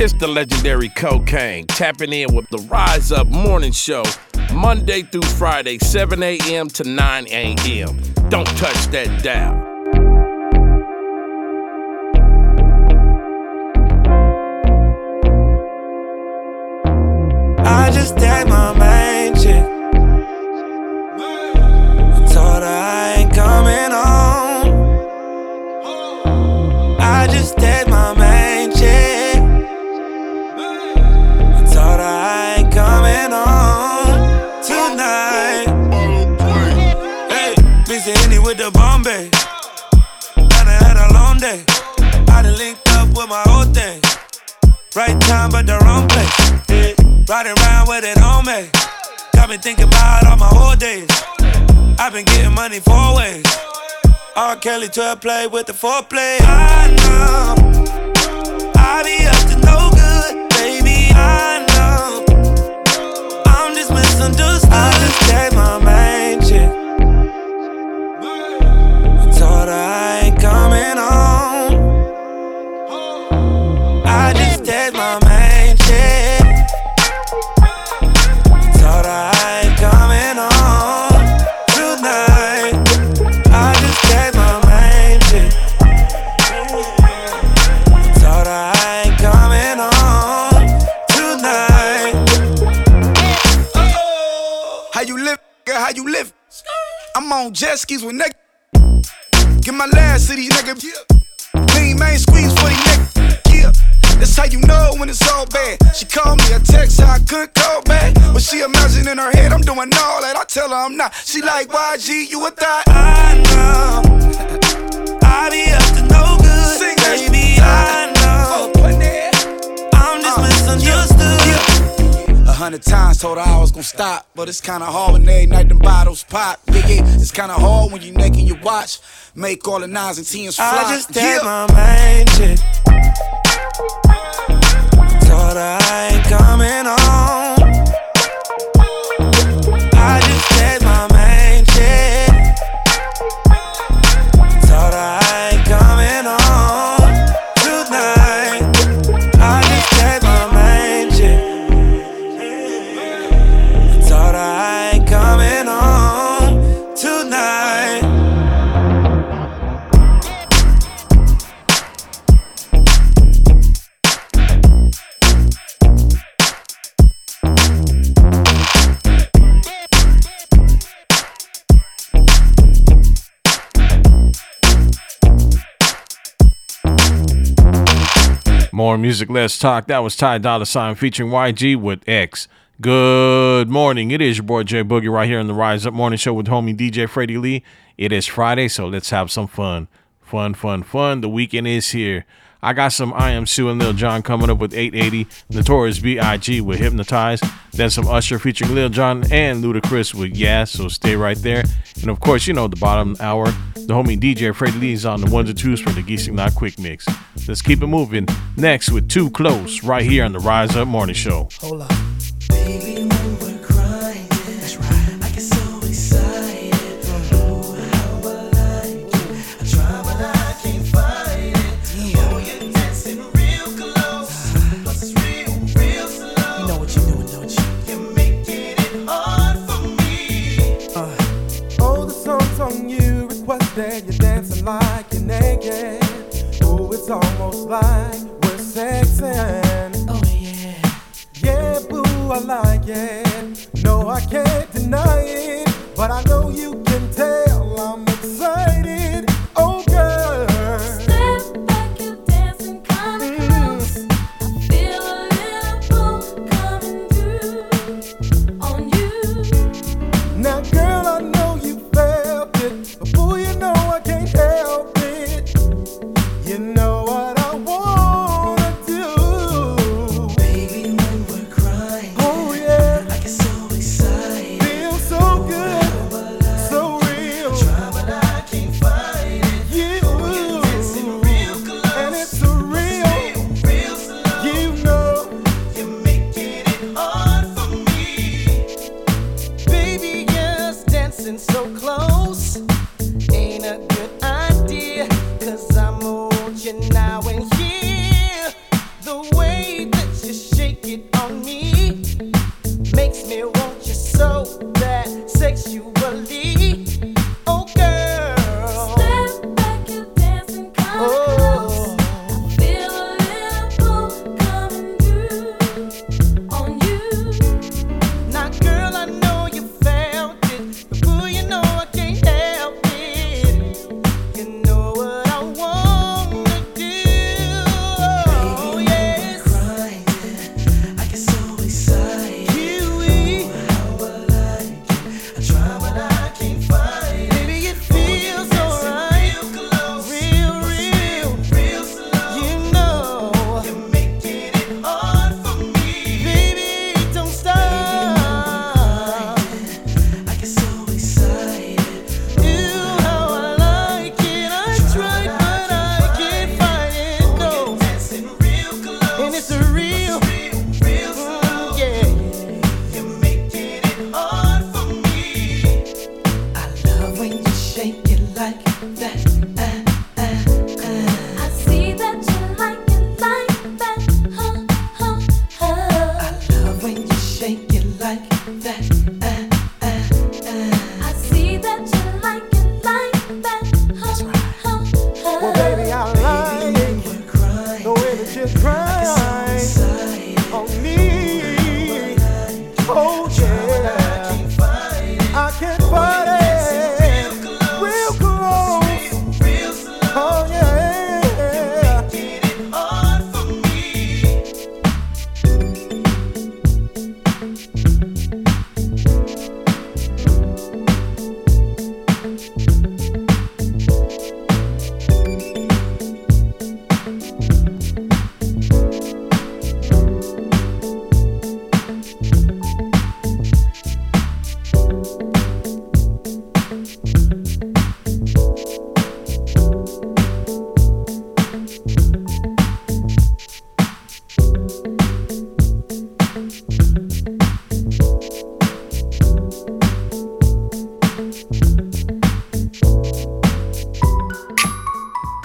It's the legendary Kokane, tapping in with the Rise Up Morning Show, Monday through Friday, 7 a.m. to 9 a.m. Don't touch that dial. I just tagged my Right time, but the wrong place. Yeah. Riding around with it on me. Got me thinking about all my old days. I've been getting money four ways. R. Kelly 12 play with the foreplay. I know. I be up to no good, baby. I know. I'm just misunderstood. I just gave my main chick. I told her I ain't coming home. I just text my main chick. Told her I ain't coming home tonight. I just text my main chick. Told her I ain't coming home tonight. Oh. How you live, girl? How you live? I'm on jet skis with nigga. Get my last city, nigga. Lean main squeeze for these nigga. Yeah. That's how you know when it's all bad. She called me a text, I couldn't call back. But she imagine in her head I'm doing all that. I tell her I'm not. She like YG, you a thought. I know. I be up to no good, Sing baby. I know. I'm just uh, misunderstood. A hundred times told her I was gonna stop, but it's kinda hard when every night them bottles pop. Yeah, yeah, it's kinda hard when you naked your watch. Make all the nines and tens fly. I just yeah. my main chick. Her I ain't coming home. I just text More music, less talk. That was Ty Dolla Sign featuring YG with X. Good morning. It is your boy J-Boogie right here on the Rise Up Morning Show with homie DJ Freddy Lee. It is Friday, so let's have some fun. Fun, fun, fun. The weekend is here. I got some I Am Sue and Lil Jon coming up with 880, Notorious B.I.G. with Hypnotize, then some Usher featuring Lil Jon and Ludacris with Yeah, so stay right there. And of course, you know, the bottom hour, the homie DJ Freddy Lee is on the ones and twos for the Geesing Not Quick Mix. Let's keep it moving. Next with Too Close, right here on the Rise Up Morning Show. Hold up. Baby,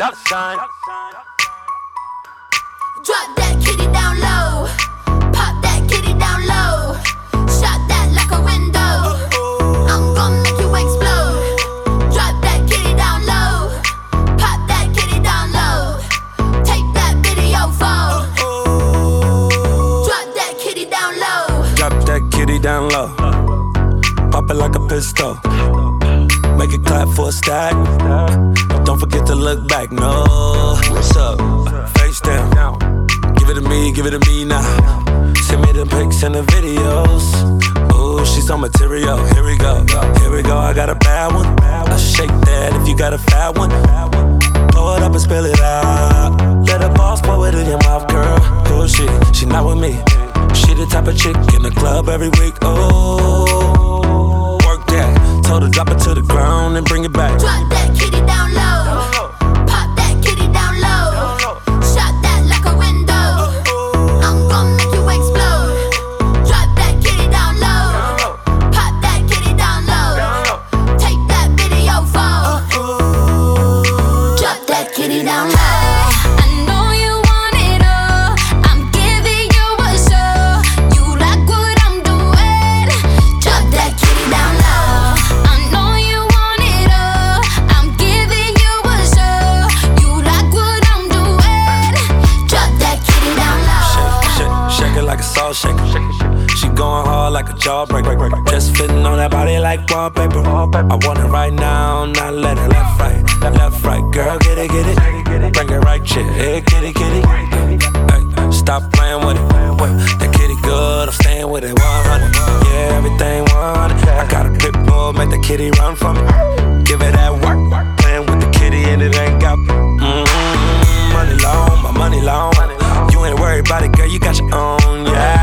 Dollar sign. Drop that kitty down low. Pop that kitty down low. Shot that like a window. I'm gonna make you explode. Drop that kitty down low. Pop that kitty down low. Take that video phone. Drop that kitty down low. Drop that kitty down low. Pop it like a pistol. Make it clap for a stack. Don't forget to look back. No. What's up? Face down. Give it to me, give it to me now. Send me the pics and the videos. Ooh, she's on material. Here we go. Here we go. I got a bad one. I shake that if you got a fat one. Pour it up and spill it out. Let the boss pour it in your mouth, girl. Is she? She not with me. She the type of chick in the club every week. Oh. Told her drop it to the ground and bring it back. Drop that kitty down low. That body like wallpaper. I want it right now, not let it left, right, left, right. Girl, get it, get it. Bring it right, chick. Hey, kitty, kitty. Hey, stop playing with it. That kitty good, I'm staying with it 100. Yeah, everything 100. I got a pit bull, make the kitty run from me. Give it that work, playing with the kitty and it ain't got mm-hmm, money long, my money long. You ain't worried about it, girl, you got your own, yeah.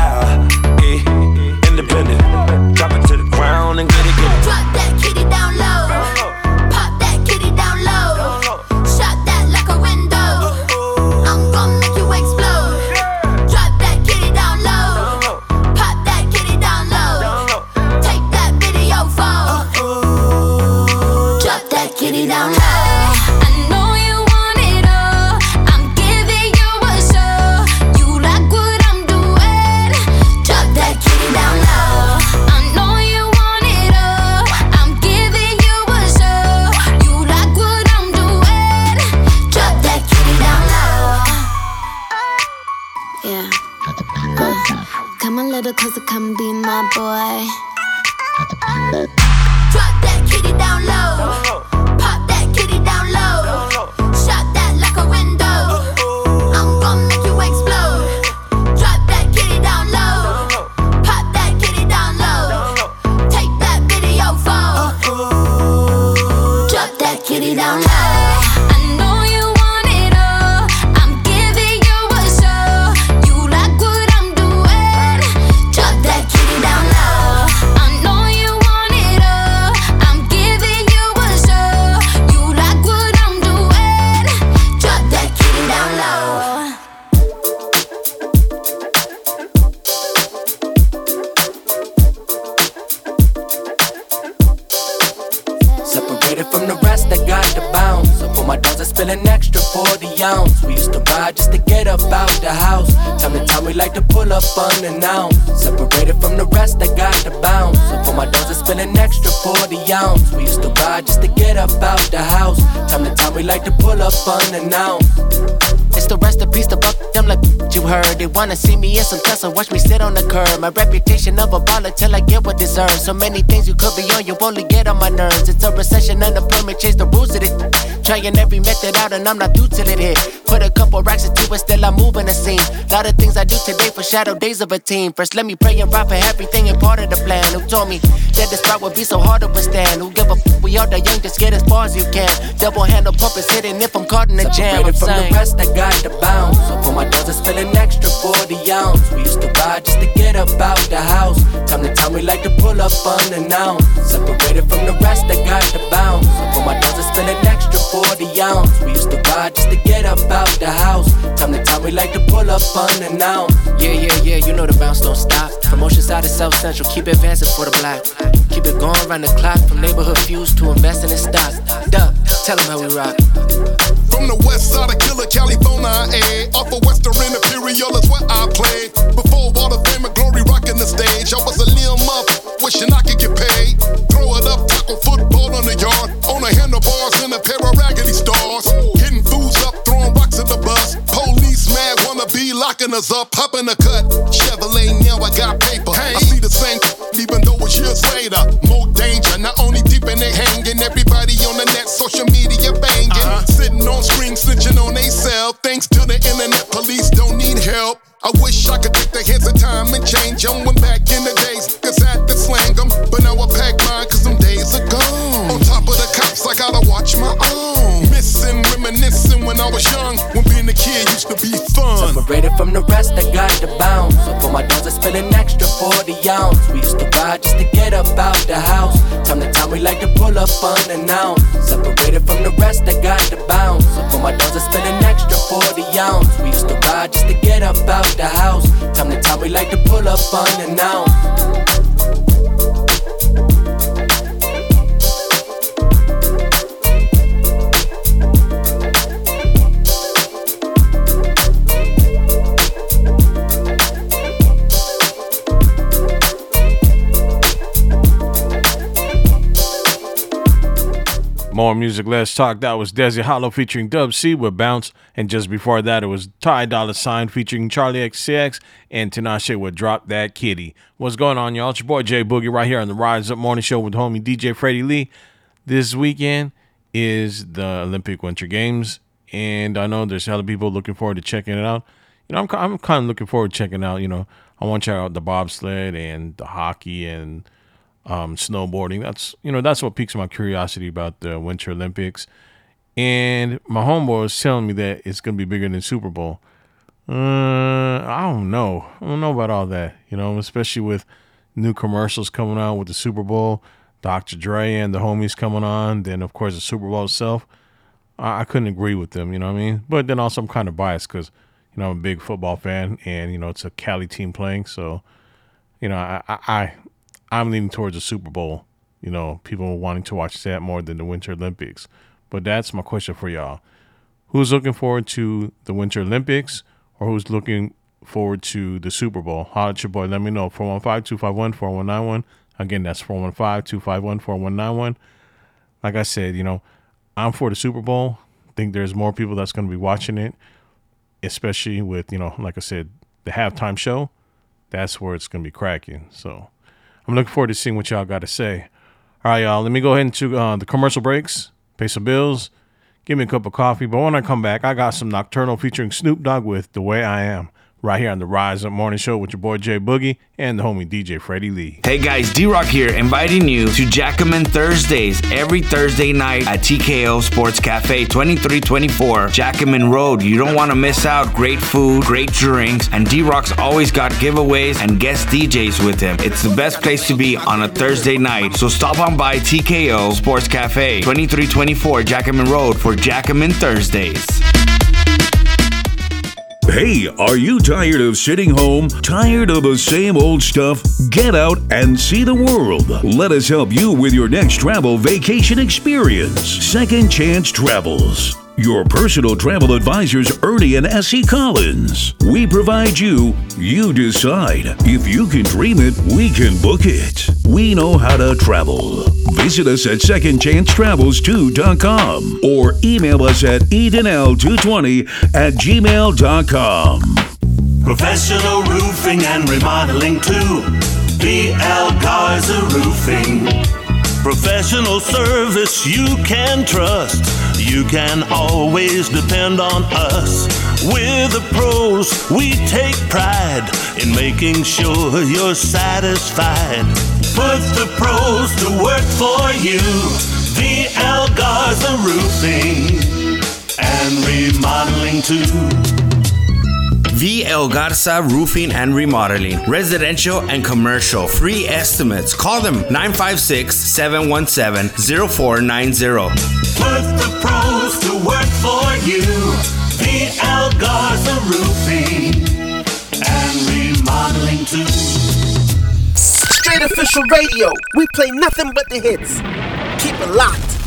An extra 40 ounce. We used to ride just to get up out the house. Time to time, we like to pull up unannounced. Separated from the rest, I got the bounce. So for my dogs, I spill an extra 40 ounce. We used to ride just to get up out the house. Time to time, we like to pull up unannounced. The rest of peace, to buck. I'm like, you heard. They wanna see me in some tussle, watch me sit on the curb. My reputation of a baller till I get what deserves. So many things you could be on, you only get on my nerves. It's a recession, unemployment, change the rules of it. Trying every method out, and I'm not through till it hit. Put a couple racks into it, still I'm moving the scene. Lot of things I do today for shadow days of a team. First, let me pray and rock for everything and part of the plan. Who told me that this spot would be so hard to withstand? Who give a f- we all the young, just get as far as you can. Double handle pump is hitting if I'm caught in the jam. I'm from the rest, I got the bounce. So for my dogs, I spill extra 40 ounce. We used to ride just to get up out the house. Time to time, we like to pull up on the unannounced. Separated from the rest, I got the bounce. For my dogs, I spill an extra 40 ounce. We used to ride just to get up out the house. Time to time, we like to pull up on the unannounced. Yeah, yeah, yeah, you know the bounce don't stop. Promotion side of South Central, keep advancing for the block. Keep it going round the clock, from neighborhood fuse to investing in stock. Duh, tell them how we rock. From the west side of Killer, California, eh? Off of Western Imperial is where I played. Before all the Fame and Glory rocking the stage, I was a little muff, wishing I could get paid. Throw it up, tackle football on the yard, on the handlebars in a pair of raggedy stars. Hitting fools up, throwing rocks at the bus. Police mad, wanna be locking us up, popping a cut. Chevrolet, now I got paper. I see the same, even though it's years later. More danger, not only deep in they hanging, everybody on the net, social media banging. Uh-huh. Sitting on screens, snitching on they cell. Thanks to the internet, police don't need help. I wish I could take the hands of time and change 'em. When back in the days, cause I had to slang 'em. But now I pack mine, cause some days are gone. On top of the cops, I gotta watch my own. Missing, reminiscing when I was young. When a kid used to be fun. Separated from the rest, I got the bounce. So for my dogs, I spill an extra 40 ounce. We used to ride just to get up out the house. Time to time, we like to pull up on the unannounced. Separated from the rest, I got the bounce. So for my dogs, I spill an extra 40 ounce. We used to ride just to get up out the house. Time to time, we like to pull up on the unannounced. More music, less talk. That was Desi Hollow featuring Dub C with Bounce. And just before that, it was Ty Dolla Sign featuring Charli XCX and Tinashe with Drop That Kitty. What's going on, y'all? It's your boy J-Boogie right here on the Rise Up Morning Show with homie DJ Freddy Lee. This weekend is the Olympic Winter Games. And I know there's other people looking forward to checking it out. You know, I'm, I'm kind of looking forward to checking out, you know, I want to check out the bobsled and the hockey and um, snowboarding. That's you know that's what piques my curiosity about the Winter Olympics. And my homeboy was telling me that it's gonna be bigger than Super Bowl. Uh, I don't know. I don't know about all that. You know, especially with new commercials coming out with the Super Bowl, Dr. Dre and the homies coming on. Then of course the Super Bowl itself. I, I couldn't agree with them. You know what I mean? But then also I'm kind of biased because you know I'm a big football fan, and you know it's a Cali team playing, so you know I I. I'm leaning towards the Super Bowl. You know, people wanting to watch that more than the Winter Olympics. But that's my question for y'all. Who's looking forward to the Winter Olympics or who's looking forward to the Super Bowl? Holler at your boy. Let me know. 415 251 4191. Again, that's 415 251 4191. Like I said, you know, I'm for the Super Bowl. think there's more people that's going to be watching it, especially with, you know, like I said, the halftime show. That's where it's going to be cracking. So I'm looking forward to seeing what y'all got to say. All right, y'all. Let me go ahead into uh, the commercial breaks, pay some bills, give me a cup of coffee. But when I come back, I got some Knoc-turn'al featuring Snoop Dogg with The Way I Am right here on the Rise Up Morning Show with your boy J-Boogie and the homie DJ Freddy Lee. Hey guys, D Rock here, inviting you to Jackaman Thursdays every Thursday night at TKO Sports Cafe, 2324 Jackaman Road. You don't want to miss out. Great food, great drinks, and D Rock's always got giveaways and guest DJs with him. It's the best place to be on a Thursday night. So stop on by TKO Sports Cafe, 2324 Jackaman Road for Jackaman Thursdays. Hey, are you tired of sitting home? Tired of the same old stuff? Get out and see the world. Let us help you with your next travel vacation experience. Second Chance Travels. Your personal travel advisors, Ernie and S.E. Collins. We provide you, you decide. If you can dream it, we can book it. We know how to travel. Visit us at secondchancetravels2.com or email us at edenl220 at gmail.com. Professional roofing and remodeling too. VL Garza Roofing. Professional service you can trust. You can always depend on us. With the pros, we take pride in making sure you're satisfied. Put the pros to work for you. VL Garza Roofing and remodeling too. VL Garza Roofing and Remodeling, residential and commercial, free estimates. Call them 956 717 0490. Put the pros to work for you. VL Garza Roofing and Remodeling too. Straight official radio. We play nothing but the hits. Keep it locked.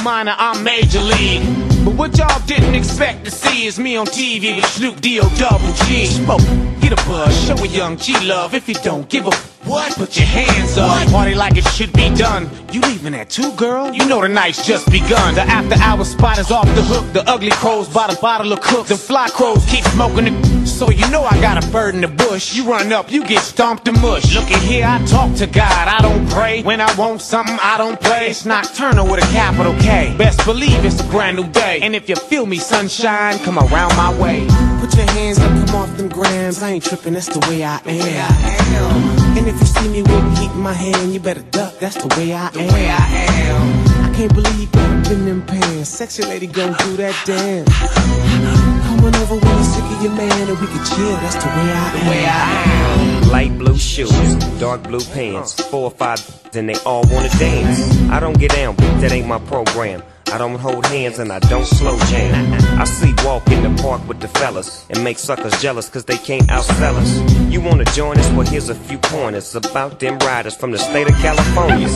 You minor, I'm major league. But what y'all didn't expect to see is me on TV with Snoop D-O double G. Smoke, get a buzz, show a young G love. If you don't give a what? Put your hands up. What? Party like it should be done. You leaving at two, girl? You know the night's just begun. The after hour spot is off the hook. The ugly crows bought the bottle of cook. The fly crows keep smoking it. So you know I got a bird in the bush. You run up, you get stomped to mush. Look at here, I talk to God. I don't pray. When I want something, I don't play. It's nocturnal with a capital K. Best believe it's a brand new day. And if you feel me, sunshine, come around my way. Put your hands up, come off them grams. I ain't tripping, that's the way I am. And if you see me with heat in my hand, you better duck. That's the way I am. The way I am. I can't believe you got up in them pants. Sexy lady gon' do that dance. Coming over when you're sick of your man, and we can chill. That's the way I am. The way I am. Light blue shoes, dark blue pants, four or five, and they all wanna dance. I don't get down, but that ain't my program. I don't hold hands and I don't slow jam. I see walk in the park with the fellas and make suckers jealous cause they can't outsell us. You wanna join us? Well, here's a few pointers about them riders from the state of California.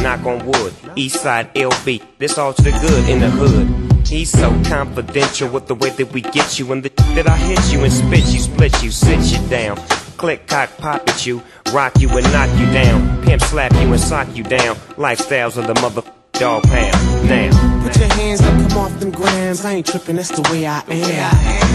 Knock on wood, Eastside LB, this all to the good in the hood. He's so confidential with the way that we get you and the that I hit you and spit you, split you, sit you down. Click, cock, pop at you, rock you and knock you down. Pimp slap you and sock you down. Lifestyles of the mother dog pound now. Put your hands up, come off them grams. I ain't tripping, that's the way I am. i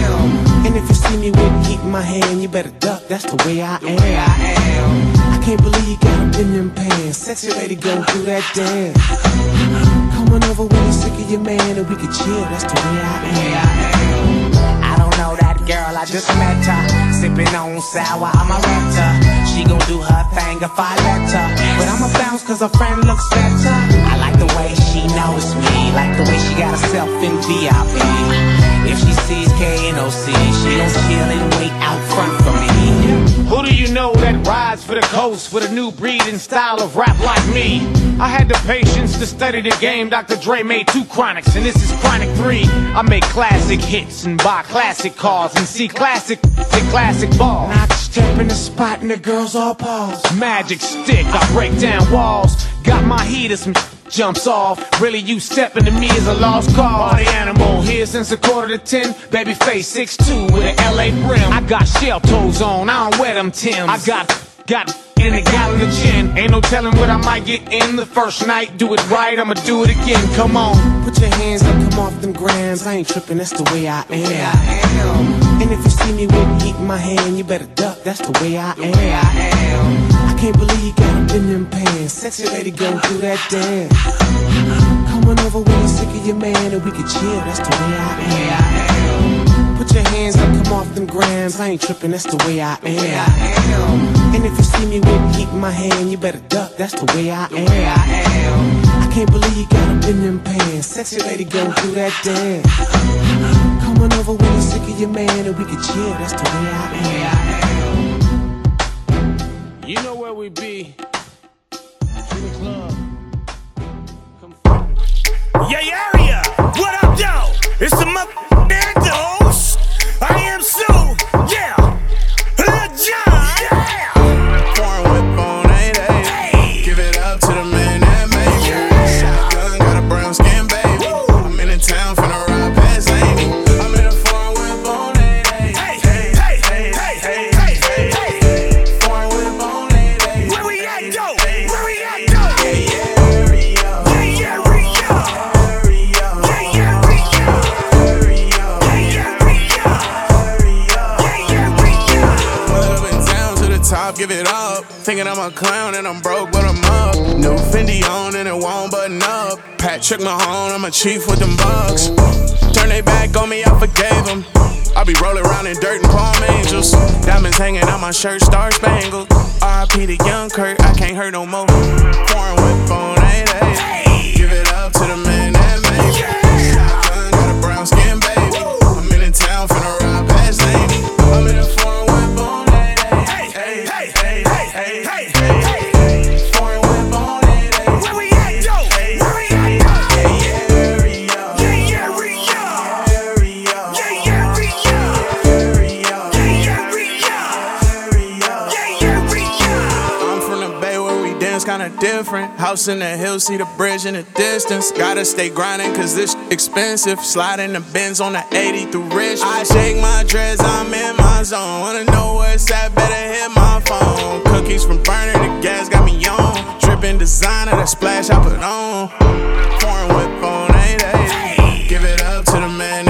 am And if you see me with heat in my hand, you better duck, that's the way I am. I am. can't believe you got up in them pants. Sexy lady, go do that dance. Coming over when you're sick of your man, and we can chill, that's the way I am. I don't know that girl, I just met her. Sipping on sour, I'm a renter. She gon' do her thing if I let her. But I'ma bounce cause her friend looks better. I like the way she knows me, like the way she got herself in VIP. If she sees KNOC, she gon' chill and wait out front for me. Who do you know that rides for the coast with a new breed and style of rap like me? I had the patience to study the game. Dr. Dre made two chronics, and this is chronic three. I make classic hits and buy classic cars and see classic, see classic balls. I step in the spot and the girls all pause. Magic stick, I break down walls. Got my heat some jumps off. Really, you stepping to me is a lost cause. Party animal here since a quarter to ten. Baby face 6'2 with an LA brim. I got shell toes on, I don't wear them Tims. I got, got in a gallon of gin. Ain't no telling what I might get in the first night. Do it right, I'ma do it again. Come on. Put your hands up, come off them grams. I ain't tripping, that's the way I am. Yeah, I am. And if you see me with heat in my hand, you better duck, that's the way I am. I can't believe you got up in them pants. Sexy lady, go do that dance. Coming over when you're sick of your man, and we can chill, that's the way I am. Put your hands up, come off them grams. I ain't tripping, that's the way I am. And if you see me with heat in my hand, you better duck, that's the way I am. I can't believe you got up in them pants. Sexy lady, go do that dance. Coming over when you're sick of your man, and we can chill, that's the way I am. Where we be. Club. Yeah, area. What up, yo? It's the mother. thinking I'm a clown and I'm broke, but I'm up. New Fendi on and it won't button up. Patrick Mahone, I'm a chief with them bucks. Turn they back on me, I forgave them. I be rolling around in dirt and palm angels. Diamonds hanging on my shirt, star spangled. RIP the young Kurt, I can't hurt no more. Foreign whip on 8 Give it up to the man. different. House in the hills, see the bridge in the distance. Gotta stay grinding, cause this expensive. Sliding the bins on the 80 through rich. I shake my dreads, I'm in my zone. Wanna know what's at, better hit my phone. Cookies from Berner, the gas got me on. Dripping designer, that splash I put on. Pouring whip on 8 Give it up to the man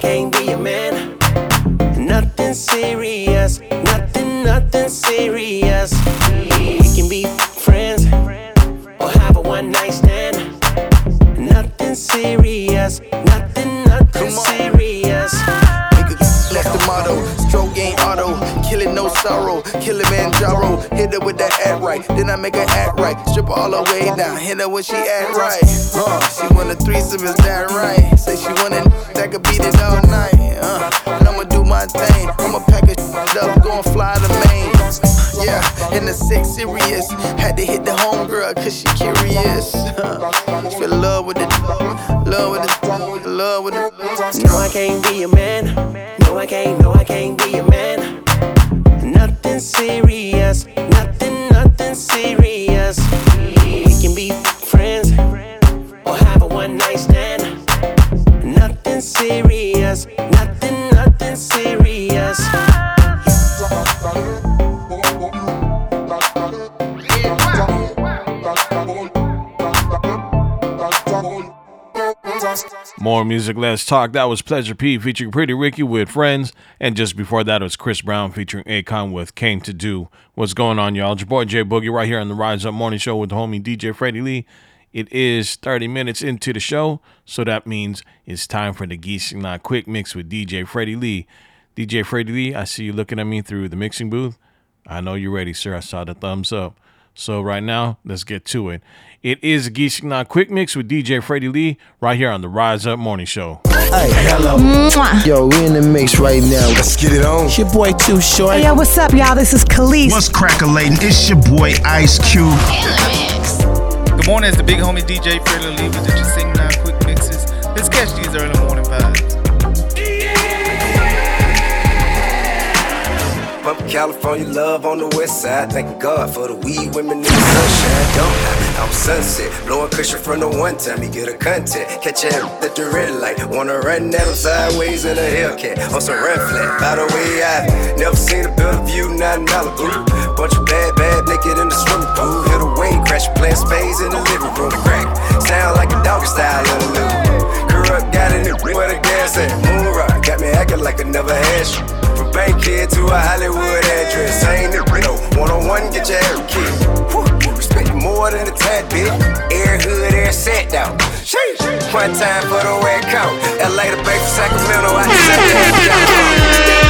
can't, be a man. Act right. Strip her all the way down. Hit her when she act right. Uh, she want a threesome, is that right? Say she want a that could beat it all night. Uh, and I'ma do my thing. I'ma pack her up. Go and fly to Maine. Yeah, and the sex serious. Had to hit the homegirl cause she curious. Uh, feel love with it. Love with it. Love with it. No, I can't be a man. No, I can't, no, I can't be a man. Nothing serious, More music, let's talk. That was Pleasure P featuring Pretty Ricky with Friends. And just before that it was Chris Brown featuring Akon with Came to Do. What's going on, y'all? It's your boy J-Boogie right here on the Rise Up Morning Show with the homie DJ Freddy Lee. It is 30 minutes into the show, so that means it's time for the Geese Not Quick Mix with DJ Freddy Lee. DJ Freddy Lee, I see you looking at me through the mixing booth. I know you're ready, sir. I saw the thumbs up. So right now, let's get to it. It is a Geese and Not Quick Mix with DJ Freddy Lee right here on the Rise Up Morning Show. Hey, hello. Yo, we in the mix right now. Let's get it on. It's your boy Too Short. Hey, yo, what's up, y'all? This is Khalees. What's crackalate? It's your boy Ice Cube. Good morning, it's the big homie DJ Freddy Lee with the Just Sing Now Quick Mixes. Let's catch these early morning vibes. From California, love on the west side. Thank God for the weed, women in the sunshine. Don't I'm sunset, blowing cushion from the one time you get a content. Catch your at the red light, wanna run at sideways in a Hellcat on some run flat. By the way, I never seen a better view, not in Malibu. Bunch of bad, bad naked in the swimming pool. Hit a wing, crash, playing spades in the living room. Crack, sound like a dog style in the loop. Corrupt, got in it, where the gas at? Moon rock, got me acting like I never had you. From Bankhead to a Hollywood address. I ain't the no one on one, get your hair kid. More than a tad bit. Air hood, air set down. One time for the red coat. LA to Bay for Sacramento. I just.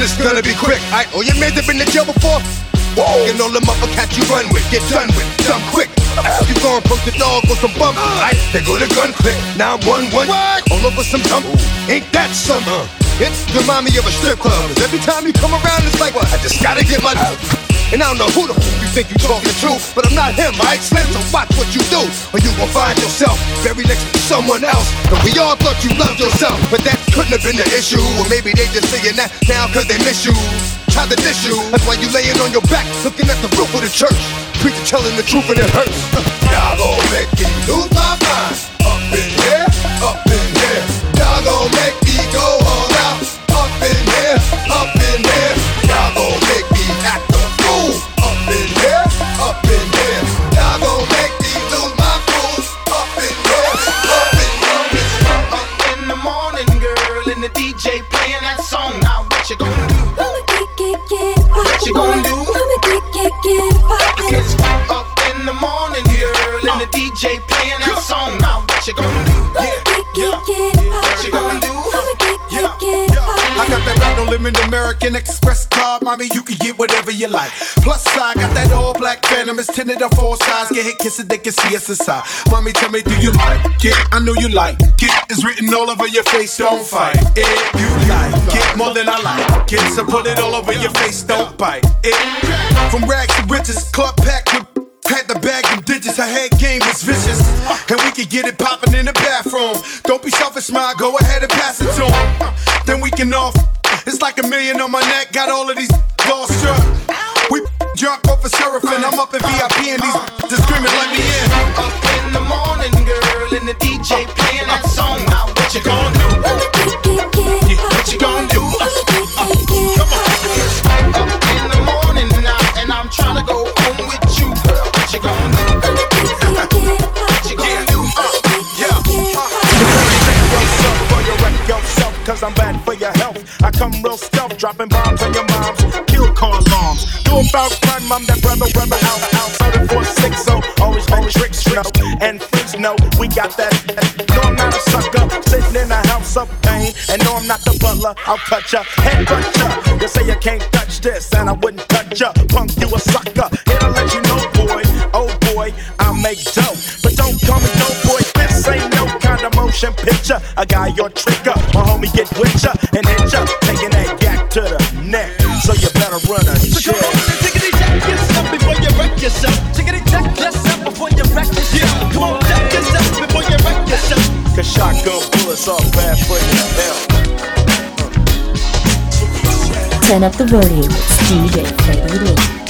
and it's gonna be quick. I, oh, your made it been to jail before? Whoa. And all the other cats you run with, get done with, dumb quick. You gone from the dog or some bump. I, uh. they go to gun click, now I'm one one. What? All over some dump. Ain't that some? Uh, it remind me of a strip club. Cause every time you come around, it's like, what? I just gotta get my. Uh. And I don't know who the think you talking truth, but I'm not him, I explain, so watch what you do, or you gon' find yourself very next to someone else. And we all thought you loved yourself, but that couldn't have been the issue, or maybe they just saying that now cause they miss you. Try to diss you, that's why you laying on your back, looking at the roof of the church. Preacher telling the truth and it hurts. Y'all all making me lose my mind. Up in here, up you gonna do? Do? I got that right, no limit American Express card, mommy. You can get whatever you like. Plus, I got that all black Phantom, it's tinted on four sides. Get hit, kiss it, they can see us inside. Mommy, tell me, do you like it? I know you like it. It's written all over your face, don't fight it. You like it more than I like it. So put it all over your face, don't bite it. From rags to riches, club with had the bag and digits, her head game was vicious. And we could get it poppin' in the bathroom. Don't be selfish, smile, go ahead and pass it to him. Then we can off. It's like a million on my neck, got all of these all struck. We drunk off a surfing, I'm up in VIP and these just screaming, let me in. Up in the morning, girl, and the DJ playing that song. Now what you gonna do? Come real stealth, dropping bombs on your moms, kill car alarms. Do about crime, I'm that brother, brother out, out. 3460, always make tricks, know. And freaks know we got that. No, I'm not a sucker, sitting in a house of pain. And no, I'm not the butler, I'll cut ya, head cut ya. You say you can't touch this, and I wouldn't touch ya. Punk, you a sucker. To let you know, boy, oh boy, I make dope. But don't call me dope boy, this ain't no kind of motion picture. I got your trigger, my homie get with ya and hit ya, So you better run a check. Tickety check yourself before you wreck yourself. Tickety check yourself before you wreck yourself. Come on, check yourself before you wreck yourself. Cause shotgun bullets are bad for your health. Turn up the volume. It's DJ Freddy Lee.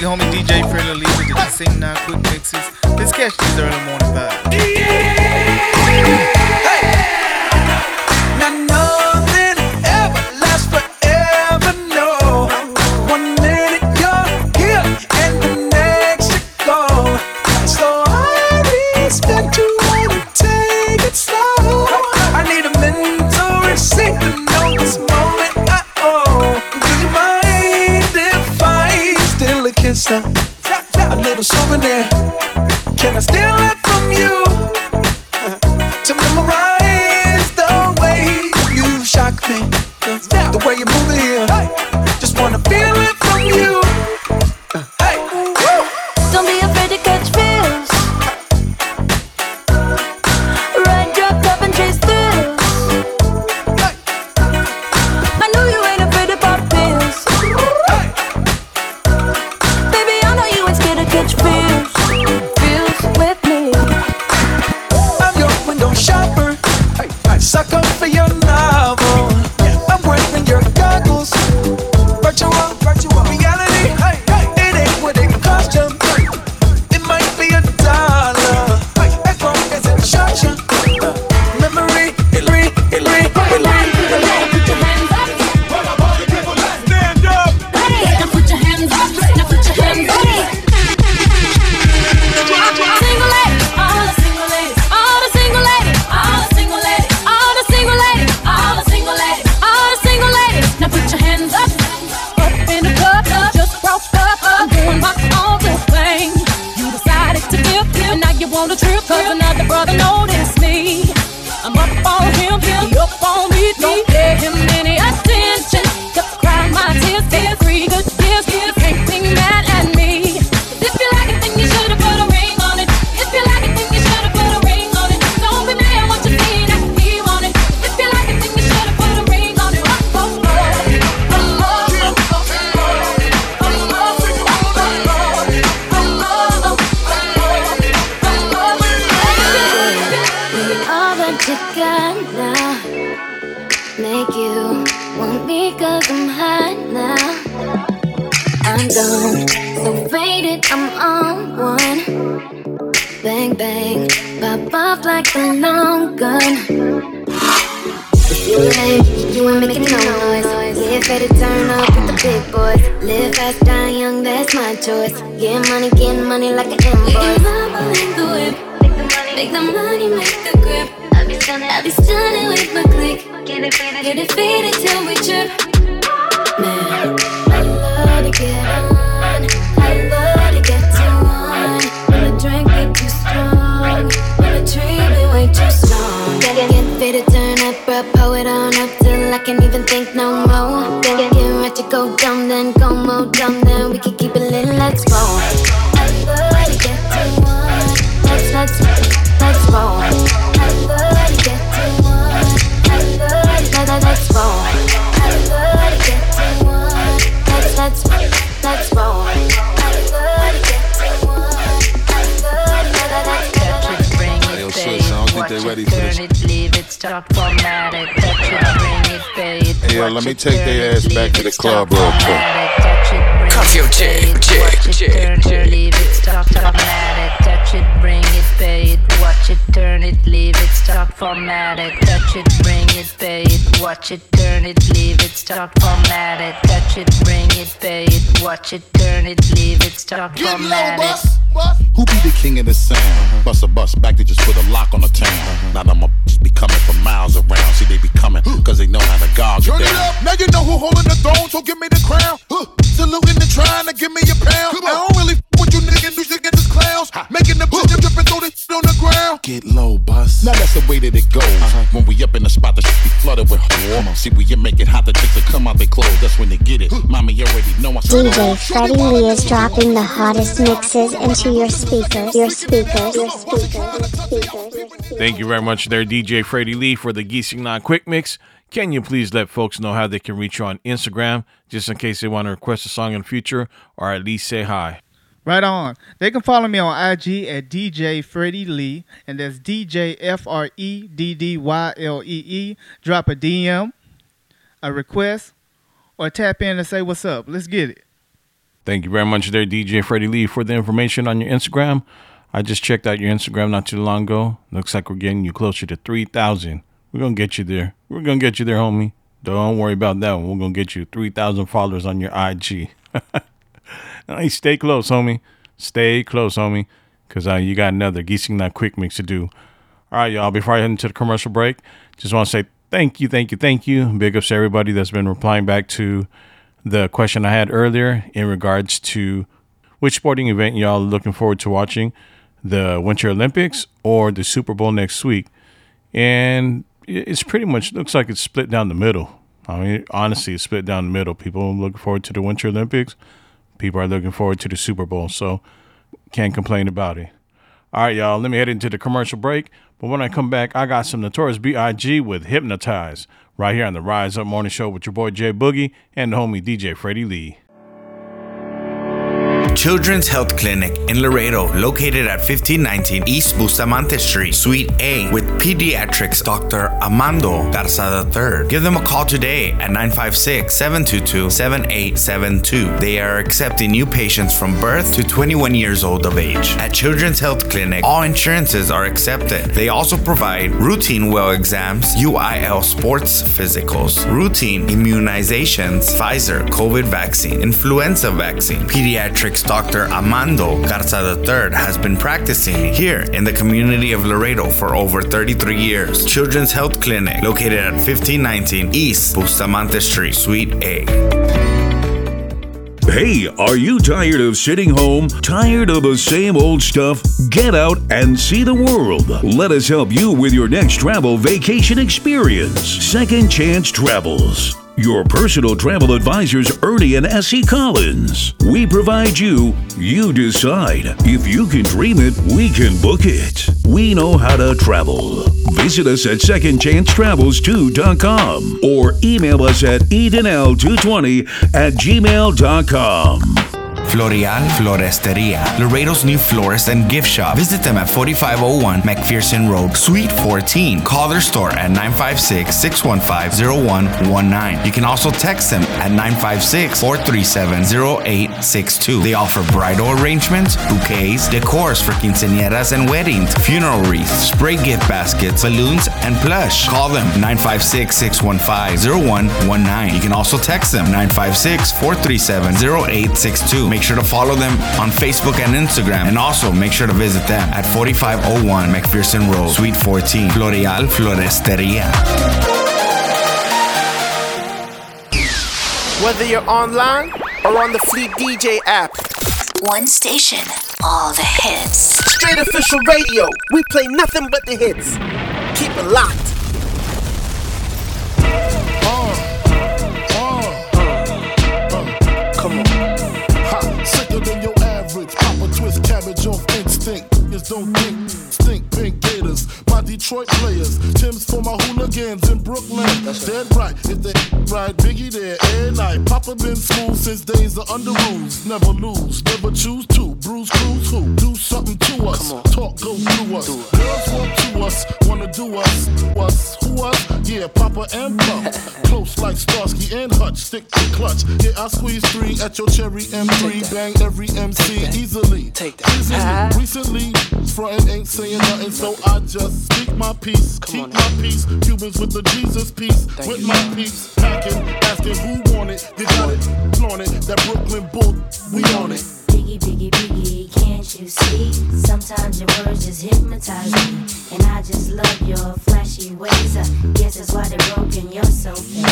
Big homie DJ Lee with the Sing Now Quick Mixes. Let's catch these early morning vibes. Now fast, die young, that's my choice. Get money, get money like an invoice. Make the whip, make the money, make the grip. I be stunning, I be stunning with my click. Get it faded, get it faded till we trip. Man, I love to get on. I love to get too on. When the drink get too strong, when the tree be way too strong. Get, get, get faded, turn up, bro, pull it on up till I can't even think no more. Get, get, get ready to go dumb, then go more dumb, then we can keep it lit, let's roll. I love to get too on. Let's, let's, let's roll. I love to get too on. I love to, let, let, let's roll. I love to get too on. Let's, let's, let's roll. I love to get too on. I love to, let, let, let's Hey, yo, sis, I don't think they ready for this. Hey, yo, let me take their ass back to the club real quick. Cuff your chick, chick, chick, chick. Stop, formatic, touch it, bring it, pay it, watch it, turn it, leave it, stop, formatic, touch it, bring it, pay it, watch it, turn it, leave it, stop, formatic, touch it, bring it, pay it, watch it, turn it, leave it, stop, formatic. Who be the king of the sound? Uh-huh. Bust a bus back to just put a lock on the town. Uh-huh. Now them a be coming from miles around. See, they be coming cause they know how to gog Turn it it down. up, now you know who holding the throne, so give me the crown. Huh. Saluting and trying to give me a pound. I don't really f with you niggas, you should get this clowns. Making the bitch dripping through this shit on the ground. Get low, bus. Now that's the way that it goes. Uh-huh. When we up in the spot, the shit be flooded with warm. See, we make it hot, the chicks that come out they clothes. That's when they get it. Mommy, you already know I DJ Freddy Lee is dropping the hottest mixes into your speakers, your speakers, your speakers, your speakers. Thank you very much there, DJ Freddy Lee, for the Geesing Not Quick Mix. Can you please let folks know how they can reach you on Instagram, just in case they want to request a song in the future, or at least say hi? Right on. They can follow me on IG at DJ Freddy Lee, and that's DJ F R E D D Y L E E. Drop a DM, a request, or tap in and say what's up. Let's get it. Thank you very much there, DJ Freddy Lee, for the information on your Instagram. I just checked out your Instagram not too long ago. Looks like we're getting you closer to 3,000. We're going to get you there. We're going to get you there, homie. Don't worry about that one. We're going to get you 3,000 followers on your IG. hey, stay close, homie. Stay close, homie, because uh, you got another Geesing That Quick Mix to do. All right, y'all. Before I head into the commercial break, just want to say thank you, thank you, thank you. Big ups to everybody that's been replying back to the question I had earlier in regards to which sporting event y'all are looking forward to watching, the Winter Olympics or the Super Bowl next week. And it's pretty much looks like it's split down the middle. I mean, honestly, it's split down the middle. People looking forward to the Winter Olympics. People are looking forward to the Super Bowl. So can't complain about it. All right, y'all. Let me head into the commercial break. But when I come back, I got some Notorious B.I.G. with Hypnotize right here on the Rise Up Morning Show with your boy J-Boogie and the homie DJ Freddy Lee. Children's Health Clinic in Laredo, located at 1519 East Bustamante Street, Suite A, with pediatrics Dr. Amando Garza III. Give them a call today at 956 722 7872. They are accepting new patients from birth to 21 years old of age. At Children's Health Clinic, all insurances are accepted. They also provide routine well exams, UIL sports physicals, routine immunizations, Pfizer COVID vaccine, influenza vaccine. Pediatrics Dr. Amando Garza III has been practicing here in the community of Laredo for over 33 years. Children's Health Clinic, located at 1519 East Bustamante Street, Suite A. Hey, are you tired of sitting home? Tired of the same old stuff? Get out and see the world. Let us help you with your next travel vacation experience. Second Chance Travels. Your personal travel advisors, Ernie and Essie Collins. We provide you, you decide. If you can dream it, we can book it. We know how to travel. Visit us at secondchancetravels2.com or email us at edenl220 at gmail.com. Floreal Floresteria, Laredo's new florist and gift shop. Visit them at 4501 McPherson Road, Suite 14. Call their store at 956 615 0119. You can also text them at 956 437 0862. They offer bridal arrangements, bouquets, decors for quinceañeras and weddings, funeral wreaths, spray gift baskets, balloons, and plush. Call them 956 615 0119. You can also text them 956 437 0862. Make sure to follow them on Facebook and Instagram. And also make sure to visit them at 4501 McPherson Road, Suite 14, Floreal Floresteria. Whether you're online or on the Fleet DJ app. One station, all the hits. Straight official radio. We play nothing but the hits. Keep it locked. Sicker than your average. Pop a twist cabbage off instinct. Niggas don't think. Stink pink gators. My Detroit players. Tim's for my hooligans in Brooklyn. That's Dead right. If they right, Biggie there every night. Papa been smooth since days of Underoos. Never lose, never choose to. Bruise, cruise, who? Do something to us. Talk, go through us. Girls want to us, wanna do us. Us, who us? Yeah, Papa and Pump. Close like Starsky and Hutch. Stick to clutch. Yeah, I squeeze three at your cherry M3. Bang every MC easily. Take that. Recently, frontin' ain't saying nothing, so I just speak my peace. Keep my peace. Cubans with the Jesus peace. with my peace. Packing, asking who want it. You got it, flaunt it. That Brooklyn bull, we on it. Biggie, biggie, biggie, can't you see? Sometimes your words just hypnotize me. And I just love your flashy ways. I guess that's why they're broken, you're so fake.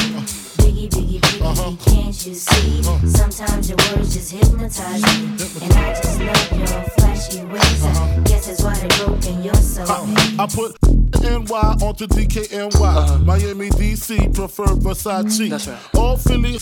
Biggie, biggie, biggie, uh-huh. can't you see? Uh-huh. Sometimes your words just hypnotize me. And I just love your flashy ways. I uh-huh. guess that's why they're broken, you're so fake. Uh, I put NY onto DKNY. Miami, DC, prefer Versace. That's right. All Philly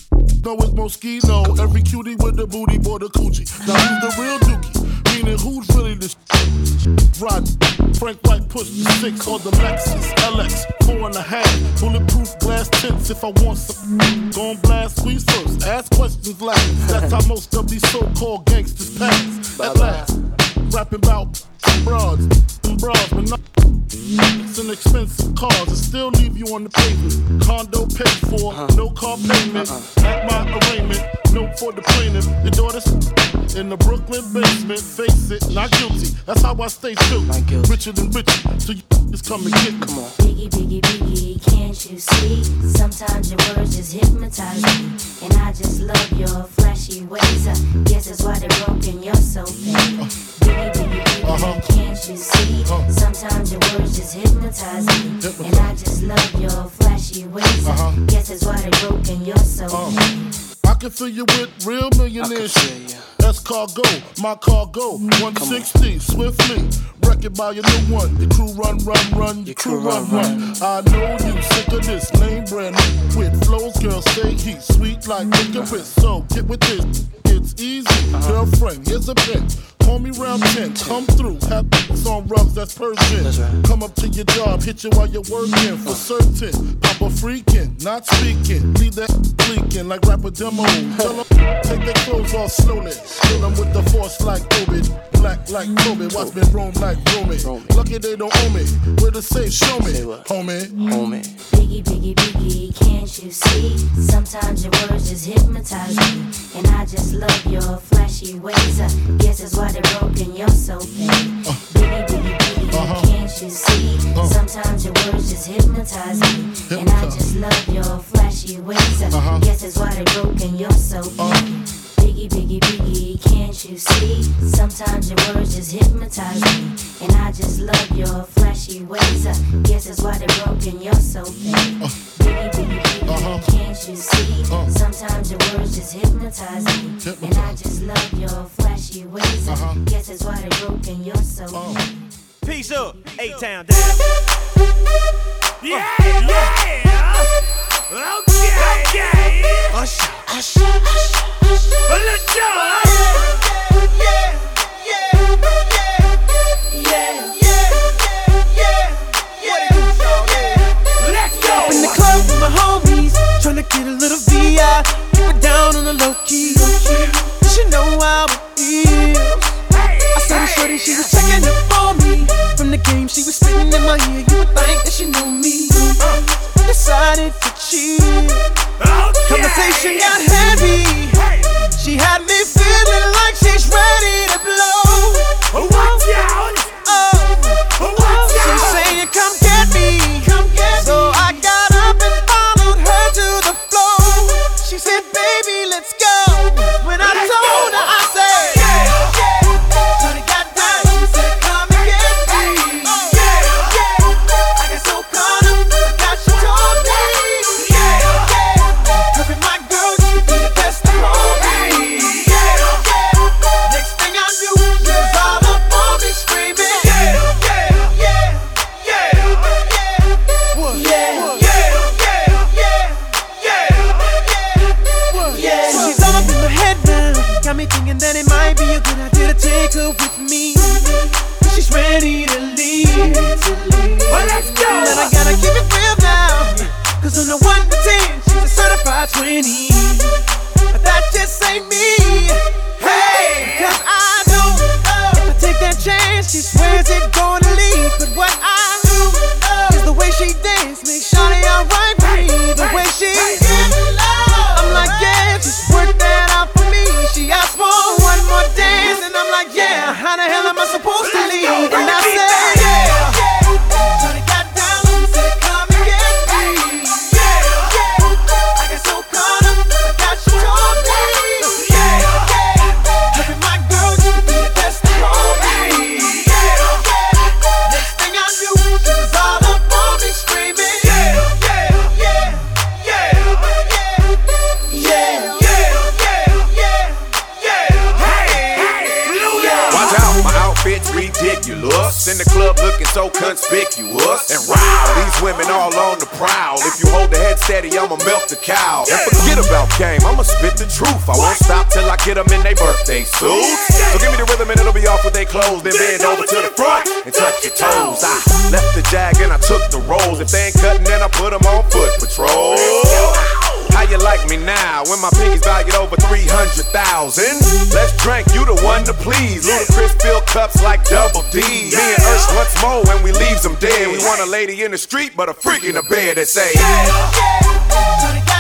know it's Moschino. Every cutie with the booty, boy, the coochie. Now who's the real dookie? Meaning who's really the sh- Rod, Frank White push the six or the Lexus LX, four and a half. Bulletproof glass tints if I want some. Gon' blast, squeeze first, ask questions last. That's how most of these so-called gangsters pass. At last, rapping about broads, and broads, but not it's an expensive cars and still leave you on the pavement. Condo paid for, uh-huh. no car payment. Uh-uh. At my arraignment, no for the plaintiff. Your daughter's in the Brooklyn basement. Face it, not guilty. That's how I stay still. Richer than richer, so you just come and get me. Come on. Biggie, biggie, biggie, can't you see? Sometimes your words just hypnotize me. And I just love your flashy ways. I guess that's why they're broken, you're so fake. Uh. Sometimes your words just hypnotize me. And I just love your flashy ways. I guess that's why they're broken, you're so fake. Uh, I can fill you with real millionaire shit. That's cargo, my cargo. 160, swiftly. Wreck it by your new one. Your crew run, run, run. Your crew run, run. I know you sick of this name brand new with flows, girl. Stay heat, sweet like licorice. So get with this. It's easy, girlfriend. Here's a pen. Call me round 10, come through, have beats on rugs, that's Persian. Come up to your job, hit you while you're working, for certain. Papa freaking, not speaking, leave that leaking like rapper demo. Tell 'em, take their clothes off slowly, kill 'em with the force like Obi. Black like Kobe, watch me roam like Romy. Lucky they don't own me, where the say, show me, homie. Homie. Biggie, biggie, biggie, can't you see? Sometimes your words just hypnotize me. And I just love your flashy ways. I guess that's why they're broken, you're so fake. Biggie, biggie, biggie, uh-huh. can't you see? Uh. Sometimes your words just hypnotize me. And I just love your flashy ways. I guess that's why they're broken, you're so fake. Uh. Biggie, biggie, biggie, can't you see? Sometimes your words just hypnotize me. And I just love your flashy ways. I guess that's why they're broken, you're so fake. Biggie, biggie, biggie, can't you see? Uh-huh. Sometimes your words just hypnotize me. And I just love your flashy ways. I uh-huh. guess that's why they're broken, you're so uh-huh. fake. Peace up, eight town down. Yeah, yeah. Okay. Hush, hush, hush. Let's go. Get a little VI. Keep it down on the low key. You know I show so the shorty, she was checking up on me. From the game, she was spitting in my ear. You would think that she knew me. I decided to cheat. Oh, okay. Conversation got heavy. She had me feeling like she's ready to blow. Watch out! take her with me. She's ready to leave. Well, let's go. And I gotta keep it real now. Cause on the 1 to 10, she's a certified 20. But that just ain't me. Hey! Cause I know. I take that chance, she swears it gonna leave. But what I do is the way she dance makes Shawty alright. The way she I'ma milk the cow. And forget about game, I'ma spit the truth. I won't stop till I get them in their birthday suits. So give me the rhythm and it'll be off with their clothes. Then bend over to the front and touch your toes. I left the jag and I took the rolls. If they ain't cutting, then I put them on foot patrol. How you like me now when my pinkies valued over 300,000? Let's drink, you the one to please. Ludacris fill cups like double D. Me and once more when we leaves them dead. We want a lady in the street, but a freak in the bed that say. Yeah, yeah, yeah.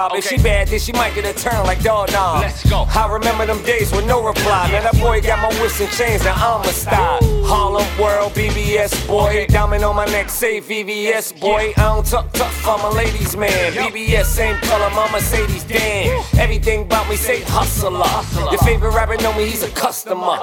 Hard throb. If she bad, then she might get a turn like dog dog. Let's go. I remember them days with no reply. Now that boy got my whips and chains, now I'm a style. Harlem World, BBS boy. Diamond on my neck, say VVS boy. I don't talk tough, I'm a ladies man. BBS, same color, my Mercedes Dan. Everything about me say hustler. Your favorite rapper know me, he's a customer.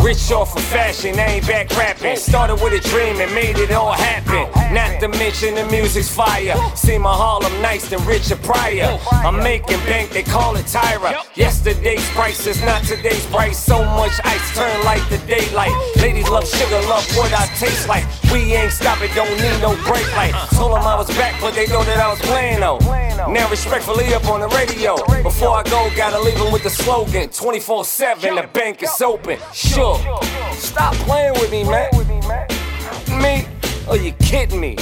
Rich off of fashion, I ain't back rapping. Started with a dream and made it all happen. Not to mention the music's fire. See my Harlem nice and Richard Pryor. I'm making bank, they call it Tyra. Yesterday's price is not today's price. So much ice turn like the daylight. Ladies love sugar, love what I taste like. We ain't stopping, don't need no break light. Told them I was back, but they know that I was playing though. Now respectfully up on the radio. Before I go, gotta leave them with the slogan 24 7, the bank is open. Sure. Stop playing with me, man. Me? Are you kidding me?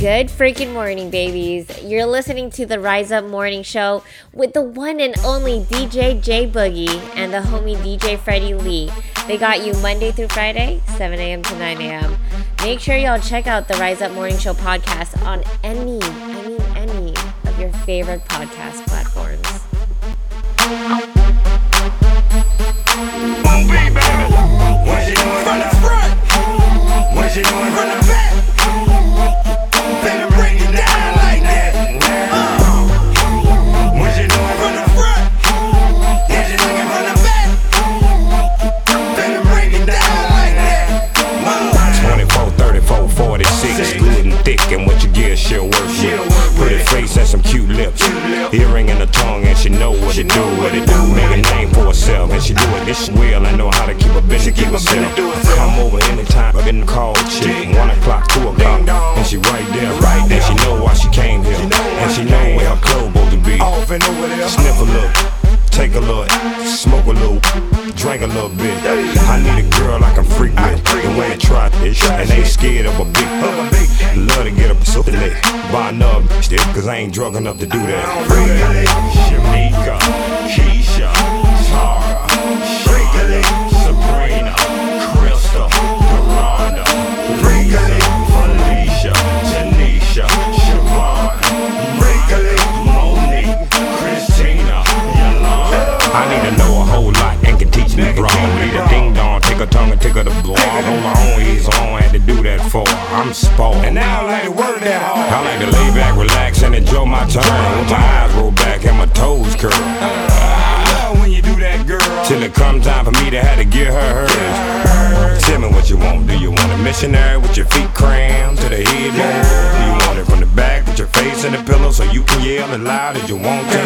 Good freaking morning, babies. You're listening to the Rise Up Morning Show with the one and only DJ J-Boogie and the homie DJ Freddy Lee. They got you Monday through Friday, 7 a.m. to 9 a.m. Make sure y'all check out the Rise Up Morning Show podcast on any, mean, any of your favorite podcast platforms. Doing the front? Doing the back? Thick, and what you get, she'll work with. Pretty face and some cute lips, earring in the tongue, and she know what to do. What it do? Make a name for herself, and she do it this well. I know how to keep a business to herself. Come over anytime, I'm in the call chick. One o'clock, two o'clock, and she right there, right there. She know why she came here, and she know where her clothes supposed to be. Sniff a look. Take a look, smoke a little, drink a little bit. I need a girl I can freak with, the way I try this, and ain't scared of a big. Love to get up so lit, buy another bitch, cause I ain't drunk enough to do that. Shamika, Keisha, Tara, Shirley, Sabrina, Crystal, Doranda, Felicia, Tanisha, Siobhan, Monique, Christina, Yolanda. I need to know a whole lot and can teach me wrong. Need a ding dong, tongue and take her to blow. I hold my own ears on, had to do that for. her. I'm spoiled. And now I like to work that hard. I like to lay back, relax, and enjoy my time. With my eyes roll back and my toes curl. I love when you do that, girl. Till it comes time for me to have to give her hers. Tell me what you want. Do you want a missionary with your feet crammed to the headboard? Do you want it from the back with your face in the pillow so you can yell as loud as you want to?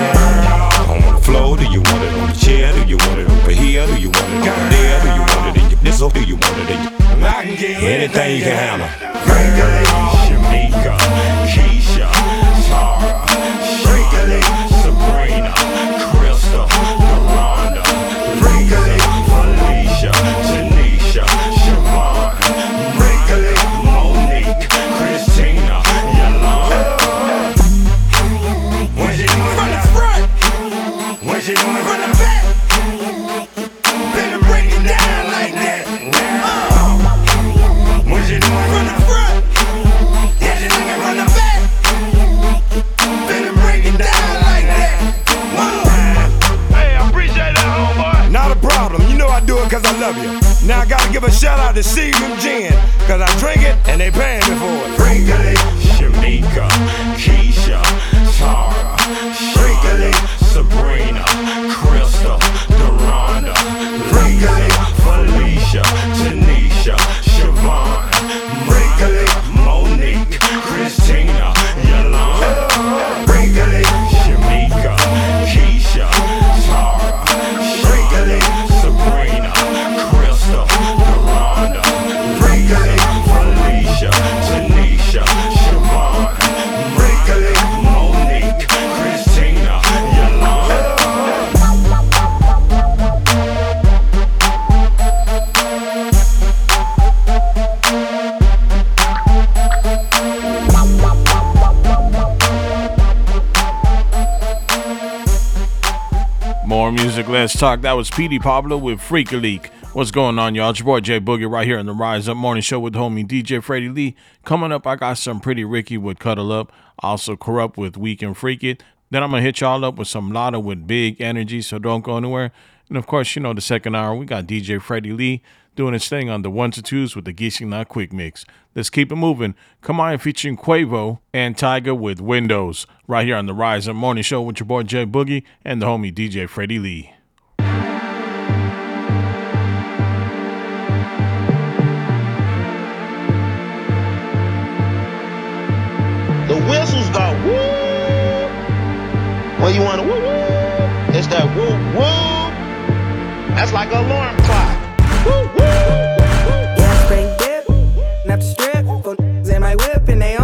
On the floor, do you want it on the chair? Do you want it over here? Do you want it over there? Do you want it this or do you want it your anything you can handle? Shamika, Keisha, Tara, Shirley, cause I love you. Now I gotta give a shout out to Seagram Gin, cause I drink it and they paying me for it. Shamika, Keisha, talk. That was Petey Pablo with Freek-a-Leek. What's going on, y'all? It's your boy J-Boogie right here on the Rise Up Morning Show with homie DJ Freddy Lee. Coming up, I got some Pretty Ricky with Cuddle Up, also Corrupt with Weak and Freak It. Then I'm gonna hit y'all up with some Latto with Big Energy, so don't go anywhere. And of course, you know the second hour we got DJ Freddy Lee doing his thing on the ones and twos with the Geesing Not Quick Mix. Let's keep it moving. Come on, featuring Quavo and Tiger with Windows right here on the Rise Up Morning Show with your boy J-Boogie and the homie DJ Freddy Lee. Whistles go woo. When you want to woo woo, it's that woo woo. That's like an alarm clock. Woo woo. Yeah, spring dip, nap strip, for in my whip and they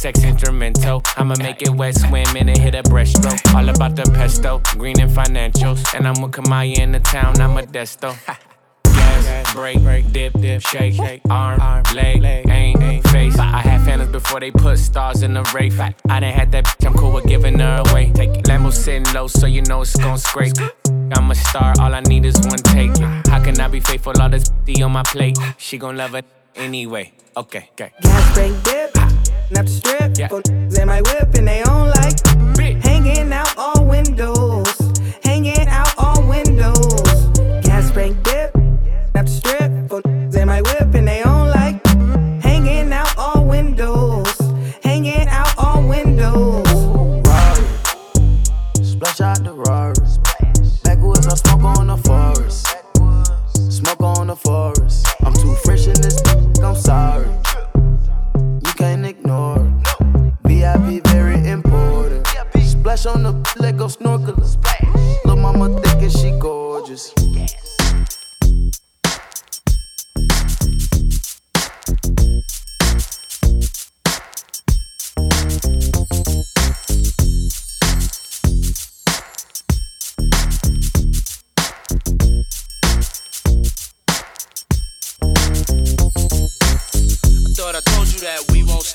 sex instrumental. I'ma make it wet swim and it hit a breaststroke. All about the pesto, green and financials. And I'm with Kamaya in the town, I'm a desto. Gas, break, break, dip, dip, shake, shake, arm, arm, leg, aim, aim, face. I had phantoms before they put stars in the race. I done had that bitch, I'm cool with giving her away. Take it. Lambo sitting low, so you know it's gon' scrape. I'm a star, all I need is one take. Ah. How can I be faithful? All this D on my plate. She gon' love it anyway. Okay, okay. Gas spring dip, nap the strip, Yeah. for in my whip and they on like hanging out all windows, hanging out all windows. Gas spring dip, nap the strip,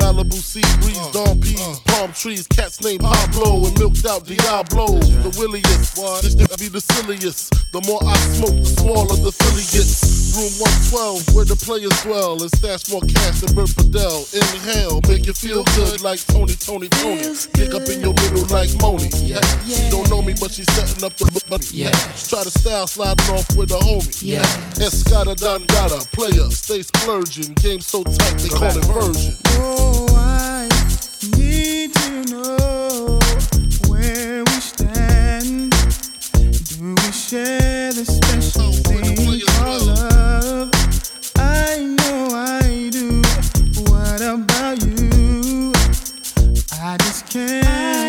Malibu sea breeze, uh, dawn peas, uh. palm trees, cats named Pablo and milked out Diablo. The williest, this nigga be the silliest. The more I smoke, the smaller the Philly gets. Room 112, where the players dwell, and stash more cash than Bert Fidel. Inhale, make you feel good like Tony, Tony, Tony. Kick up in your middle like Moni. Yeah. She don't know me, but she's setting up the money. Yeah. Try to style sliding off with a homie. Yeah. Escada Dangada, player, stay splurging. Game so tight, they call it version. Oh, I need to know where we stand. Do we share the I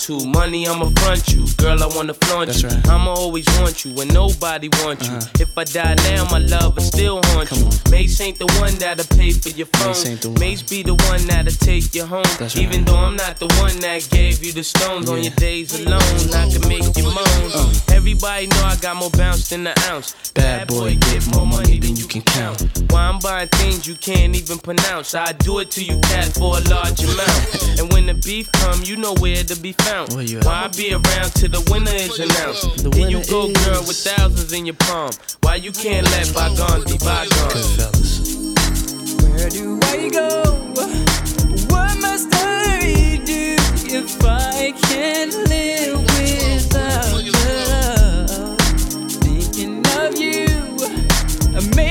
to. Money, I'ma front you. Girl, I wanna flaunt you. I'ma always want you when nobody wants you. Uh-huh. If I die now, my love will still haunt you. Mase ain't the one that'll pay for your phone. Mase be the one that'll take you home. Even though I'm not the one that gave you the stones on your days alone, I can make you uh. moan. Everybody know I got more bounce than the ounce. Bad boy, get more money than you can count. Why I'm buying things you can't even pronounce. I do it to you, cat, for a large amount. and when the beef come, you know where to be found. Why I be around till the winner is announced? Then you go, girl, with thousands in your palm. Why you can't let bygones be bygones? Where do I go? What must I do if I can't live without love? Thinking of you amazes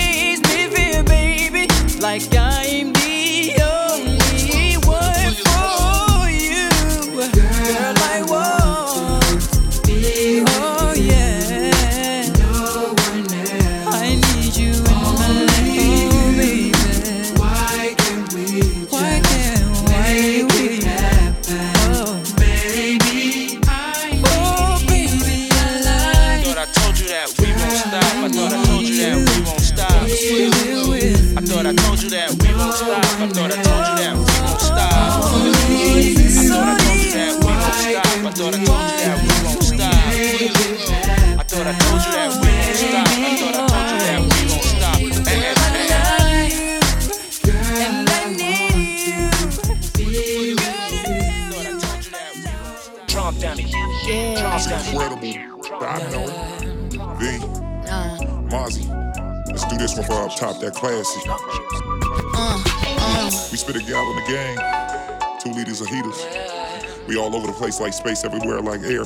place like space everywhere like air.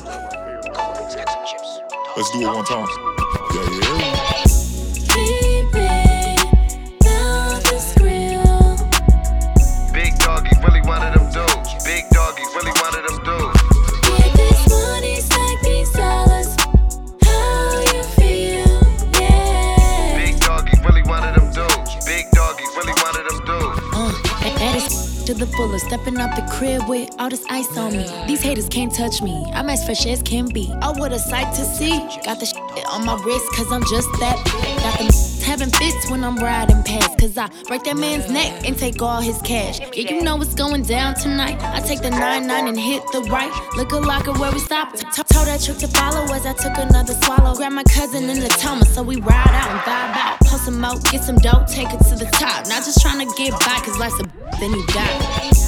Let's do it one time. With all this ice on me. These haters can't touch me. I'm as fresh as can be. Oh, what a sight to see. Got the shit on my wrist, cause I'm just that. Got them having fits when I'm riding past. Cause I break that man's neck and take all his cash. Yeah, you know what's going down tonight. I take the 9 9 and hit the right. Look a locker where we stop. T- told that trick to follow as I took another swallow. Grab my cousin in the Thomas, so we ride out and vibe out. Post some out, get some dope, take it to the top. Not just trying to get by, cause life's a then you die.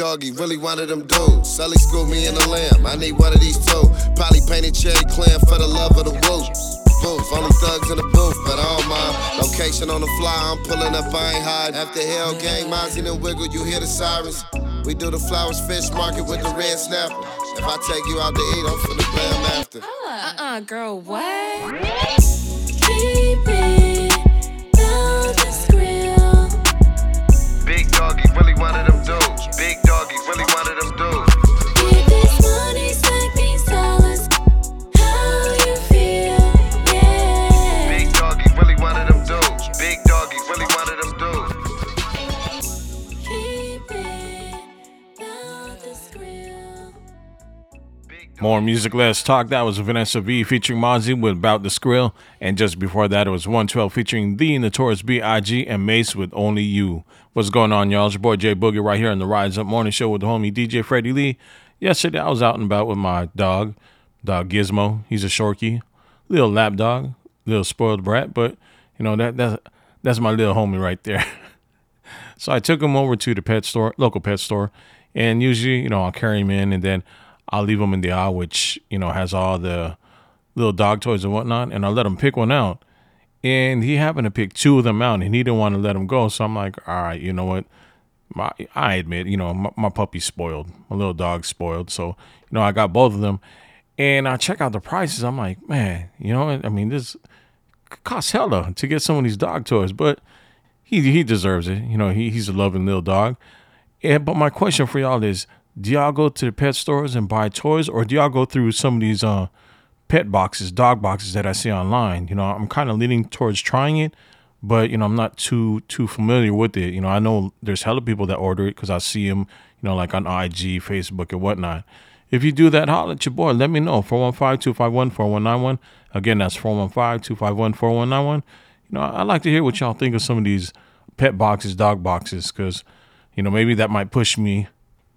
Doggy, really one of them dudes. Sully screw me in the lamb. I need one of these two. Probably painted cherry clam for the love of the whoops. Booth, only thugs in the booth, but I don't mind. Location on the fly, I'm pulling up, I ain't hide. After hell gang, Mozzy and Wiggle, you hear the sirens. We do the flowers fish market with the red snapper. If I take you out to eat, I'm finna play 'em after. Uh-uh, girl, what? More music, less talk. That was Vanessa V featuring Mozzy with About the Skrill. And just before that, it was 112 featuring The Notorious B.I.G. and Mase with Only You. What's going on, y'all? It's your boy J-Boogie right here on the Rise Up Morning Show with the homie DJ Freddy Lee. Yesterday, I was out and about with my dog, dog Gizmo. He's a Shorkie, little lap dog, little spoiled brat, but you know that that's that's my little homie right there. So I took him over to the pet store, local pet store, and usually, you know, I'll carry him in and then I'll leave them in the aisle, which, you know, has all the little dog toys and whatnot, and I'll let him pick one out. And he happened to pick two of them out and he didn't want to let them go. So I'm like, all right, you know what? My, I admit, you know, my, my puppy's spoiled. My little dog's spoiled. So, you know, I got both of them. And I check out the prices. I'm like, man, you know, I mean, this costs hella to get some of these dog toys, but he he deserves it. You know, he, he's a loving little dog. And but my question for y'all is, do y'all go to the pet stores and buy toys, or do y'all go through some of these uh pet boxes, dog boxes that I see online? You know, I'm kind of leaning towards trying it, but you know, I'm not too too familiar with it. You know, I know there's hella people that order it because I see them, you know, like on IG, Facebook, and whatnot. If you do that, holler at your boy. Let me know. 415-251-4191. Again, that's 415-251-4191. You know, i'd like to hear what y'all think of some of these pet boxes, dog boxes, because, you know, maybe that might push me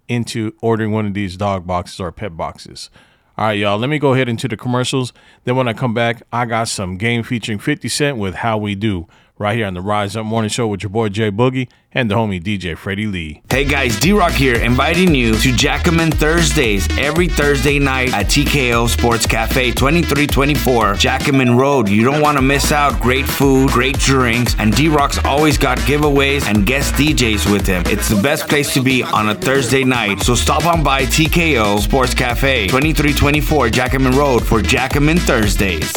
into ordering one of these dog boxes or pet boxes. All right, y'all, let me go ahead into the commercials. Then when I come back, I got some game featuring 50 Cent with How We Do right here on the Rise Up Morning Show with your boy J-Boogie and the homie DJ Freddy Lee. Hey guys, D Rock here, inviting you to Jackaman Thursdays every Thursday night at TKO Sports Cafe, 2324 Jackaman Road. You don't want to miss out. Great food, great drinks, and D Rock's always got giveaways and guest DJs with him. It's the best place to be on a Thursday night. So stop on by TKO Sports Cafe, 2324 Jackaman Road for Jackaman Thursdays.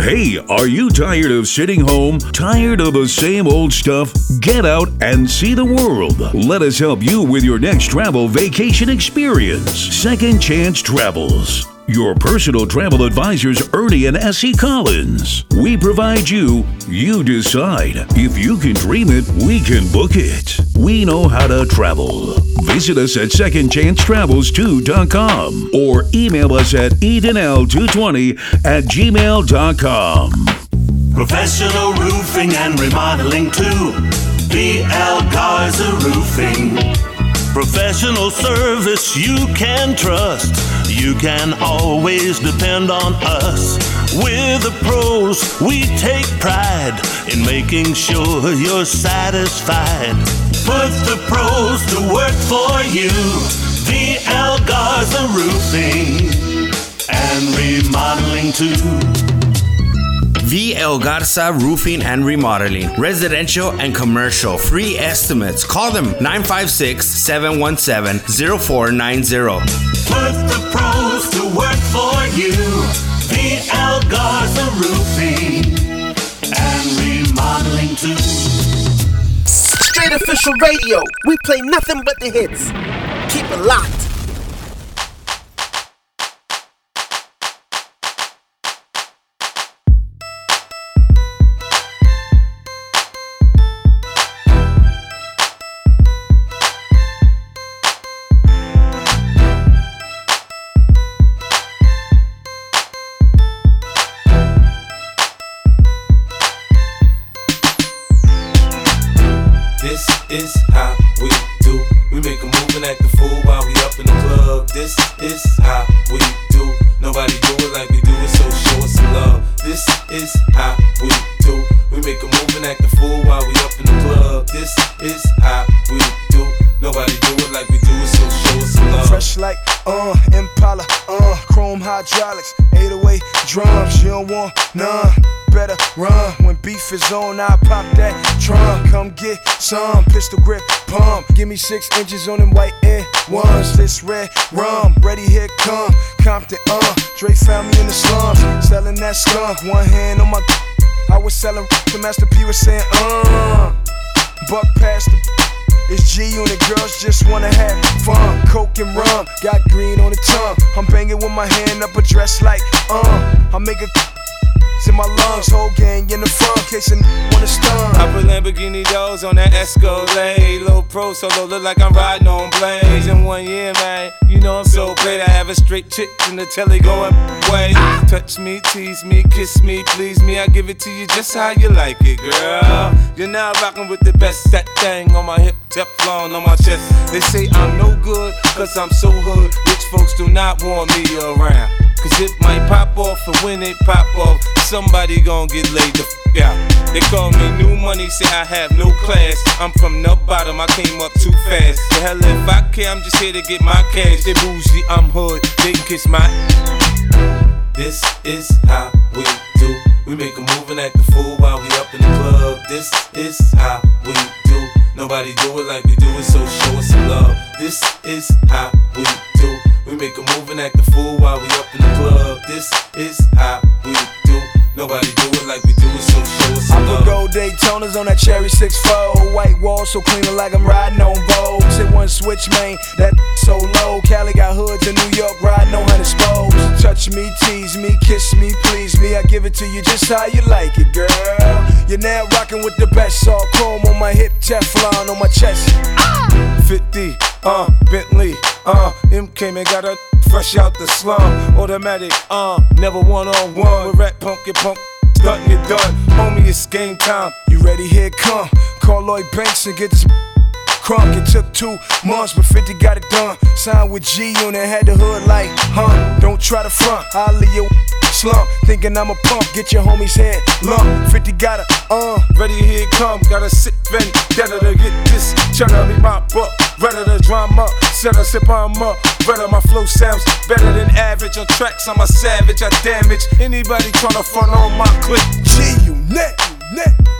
Hey, are you tired of sitting home? Tired of the same old stuff? Get out and see the world. Let us help you with your next travel vacation experience. Second Chance Travels. Your personal travel advisors, Ernie and Essie Collins. We provide you, you decide. If you can dream it, we can book it. We know how to travel. Visit us at secondchancetravels2.com or email us at edenl220 at gmail.com. Professional roofing and remodeling too. BL Garza Roofing. Professional service you can trust. You can always depend on us. We're the pros, we take pride in making sure you're satisfied. Put the pros to work for you. VL Garza Roofing and remodeling too. V. Garza Roofing and Remodeling, residential and commercial. Free estimates. Call them 956 717 0490. Put the pros to work for you. V. Garza Roofing and Remodeling too. Straight Official Radio. We play nothing but the hits. Keep it locked. None. Better run when beef is on. I pop that trunk. Come get some pistol grip pump. Give me six inches on them white air ones. This red rum, ready here come. Compton, uh. Dre found me in the slums, selling that skunk. One hand on my. I was selling to Master P was saying, uh. Buck past the it's G unit, girls just wanna have fun. Coke and rum, got green on the tongue. I'm banging with my hand up a dress like, uh. I make a in my lungs, whole gang in the front, case a wanna stun. I put Lamborghini doors on that Escalade. Low pro solo, look like I'm riding on blades. In one year, man, you know I'm so great. I have a straight chick in the telly going way. Touch me, tease me, kiss me, please me. I give it to you just how you like it, girl. You're now rocking with the best. That thing on my hip, Teflon on my chest. They say I'm no good, cause I'm so hood. Rich folks do not want me around. Cause it might pop off, and when it pop off, somebody gon' get laid the f out. They call me new money, say I have no class. I'm from the bottom, I came up too fast. The hell if I care, I'm just here to get my cash. They bougie, I'm hood, they can kiss my. This is how we do. We make a move and act a fool while we up in the club. This is how we do. Nobody do it like we do it, so show us some love. This is how we do. We make a move and act a fool while we up in the club. This is how we do. Nobody do it like we do it, so show us I some put love. gold Daytonas on that cherry 6-4. White wall so clean like I'm riding on Vogue. Hit one switch, man, that so low. Cali got hoods in New York, riding on hundred spokes. Touch me, tease me, kiss me, please me. I give it to you just how you like it, girl. You're now rocking with the best. All chrome on my hip, Teflon on my chest. 50, uh, Bentley, uh, M came and got her fresh out the slum. Automatic, uh, never one on one. With rap punk, get punk, stuntin' it done. Homie, it's game time. You ready? Here come. Call Lloyd Banks and get this crunk. It took two months, but 50 got it done. Signed with G Unit, had the hood like, huh? Don't try to front, I'll leave you slump. Thinking I'm a punk, get your homie's head lump. 50 got a, uh. Ready, here come. Gotta sit vendetta to get this. Cheddar me mop up. Redder the drama. Set a sip on up. Redder my flow sounds better than average. On tracks, I'm a savage. I damage anybody tryna front on my clip. G Unit, Unit. Pretty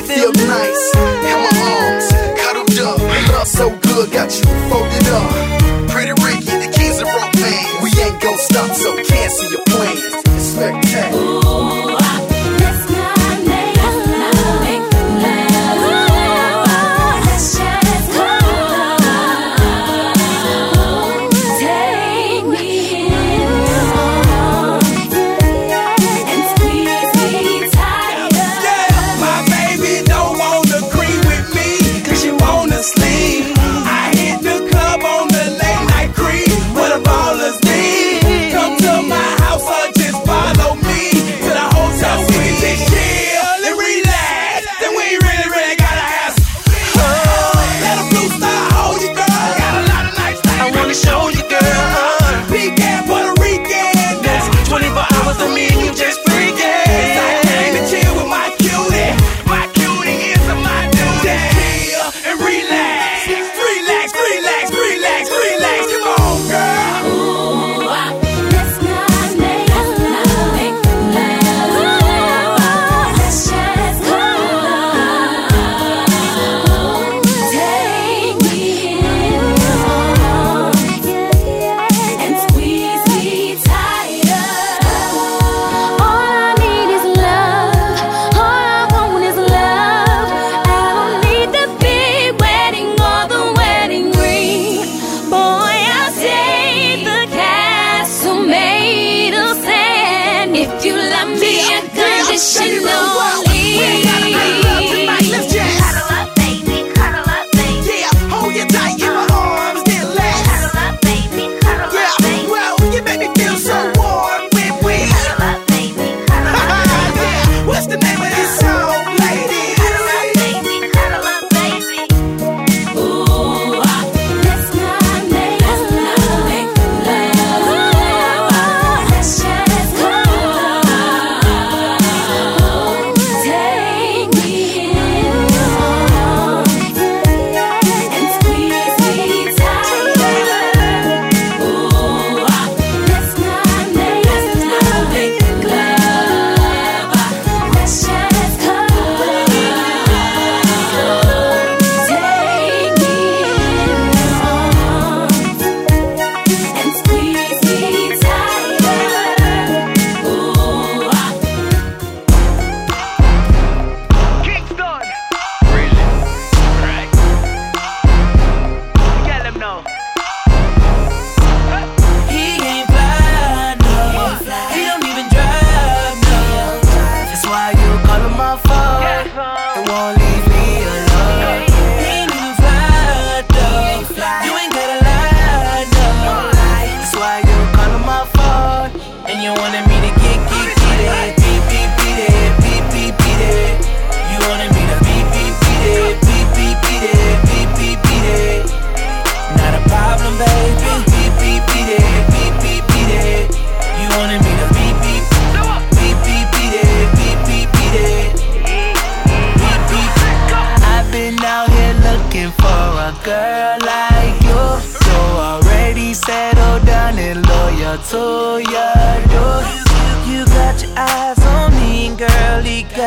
it feel nice. In my arms, cuddled up. Love so good, got you folded up. Pretty Ricky, the keys are romance. We ain't gon' stop, so cancel your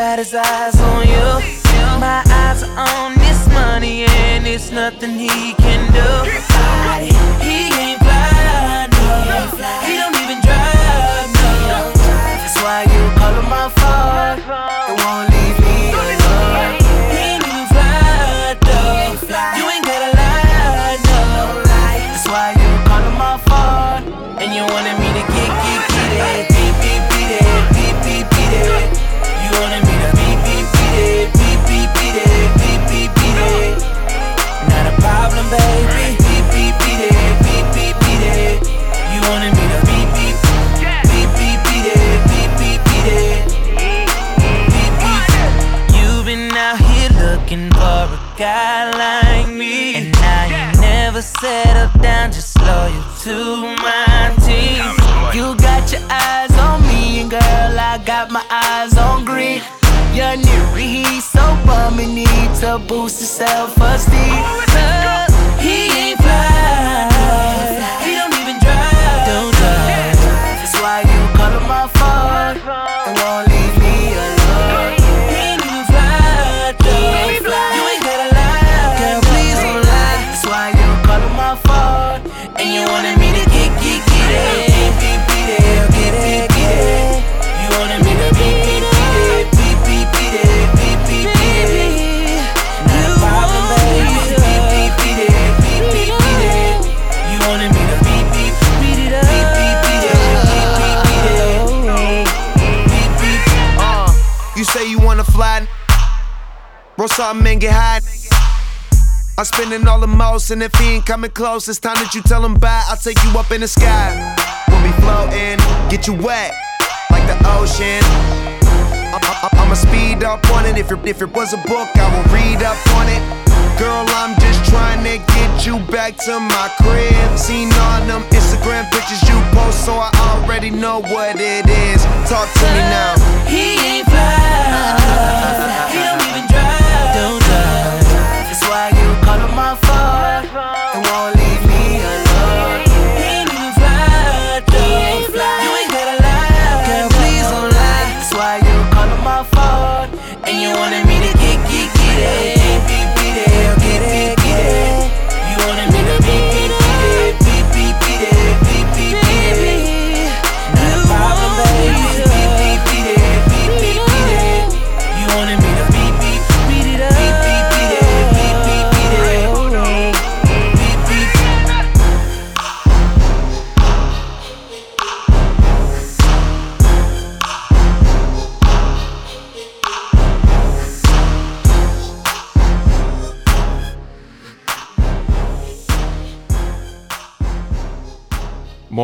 got his eyes on you. My eyes are on this money, and it's nothing he can do. I settle down, just slow you to my teeth. You got your eyes on me, and girl, I got my eyes on green. Your new so bummy, need to boost your self esteem. Roll something and get high. I'm spending all the most, and if he ain't coming close, it's time that you tell him bye. I'll take you up in the sky. We'll be floating, get you wet like the ocean. I'ma speed up on it. If it, if it was a book, I would read up on it. Girl, I'm just trying to get you back to my crib. Seen on them Instagram pictures you post, so I already know what it is. Talk to me now. He ain't fly.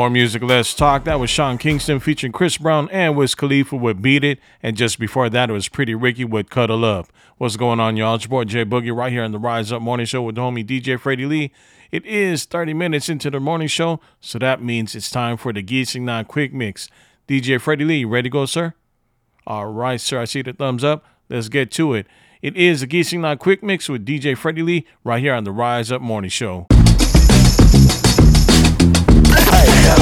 More music, let's talk. That was Sean Kingston featuring Chris Brown and Wiz Khalifa with Beat It. And just before that, it was Pretty Ricky with Cuddle Up. What's going on, y'all? It's your boy J-Boogie right here on the Rise Up Morning Show with the homie DJ Freddy Lee. It is 30 minutes into the morning show, so that means it's time for the Geesing 9 Quick Mix. DJ Freddy Lee, ready to go, sir? All right, sir. I see the thumbs up. Let's get to it. It is the Geesing 9 Quick Mix with DJ Freddy Lee right here on the Rise Up Morning Show. Yo,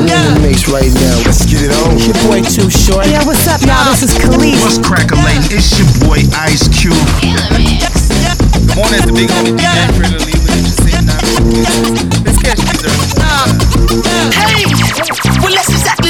we in the mix right now. Let's get it on. Your boy Too Short. Yeah, what's up, y'all? This is Khalid. What's crackin', lane? It's your boy Ice Cube. Good morning, the big homie DJ Freddy Lee with the Geesing 9. Let's catch me there. Hey, well that's exactly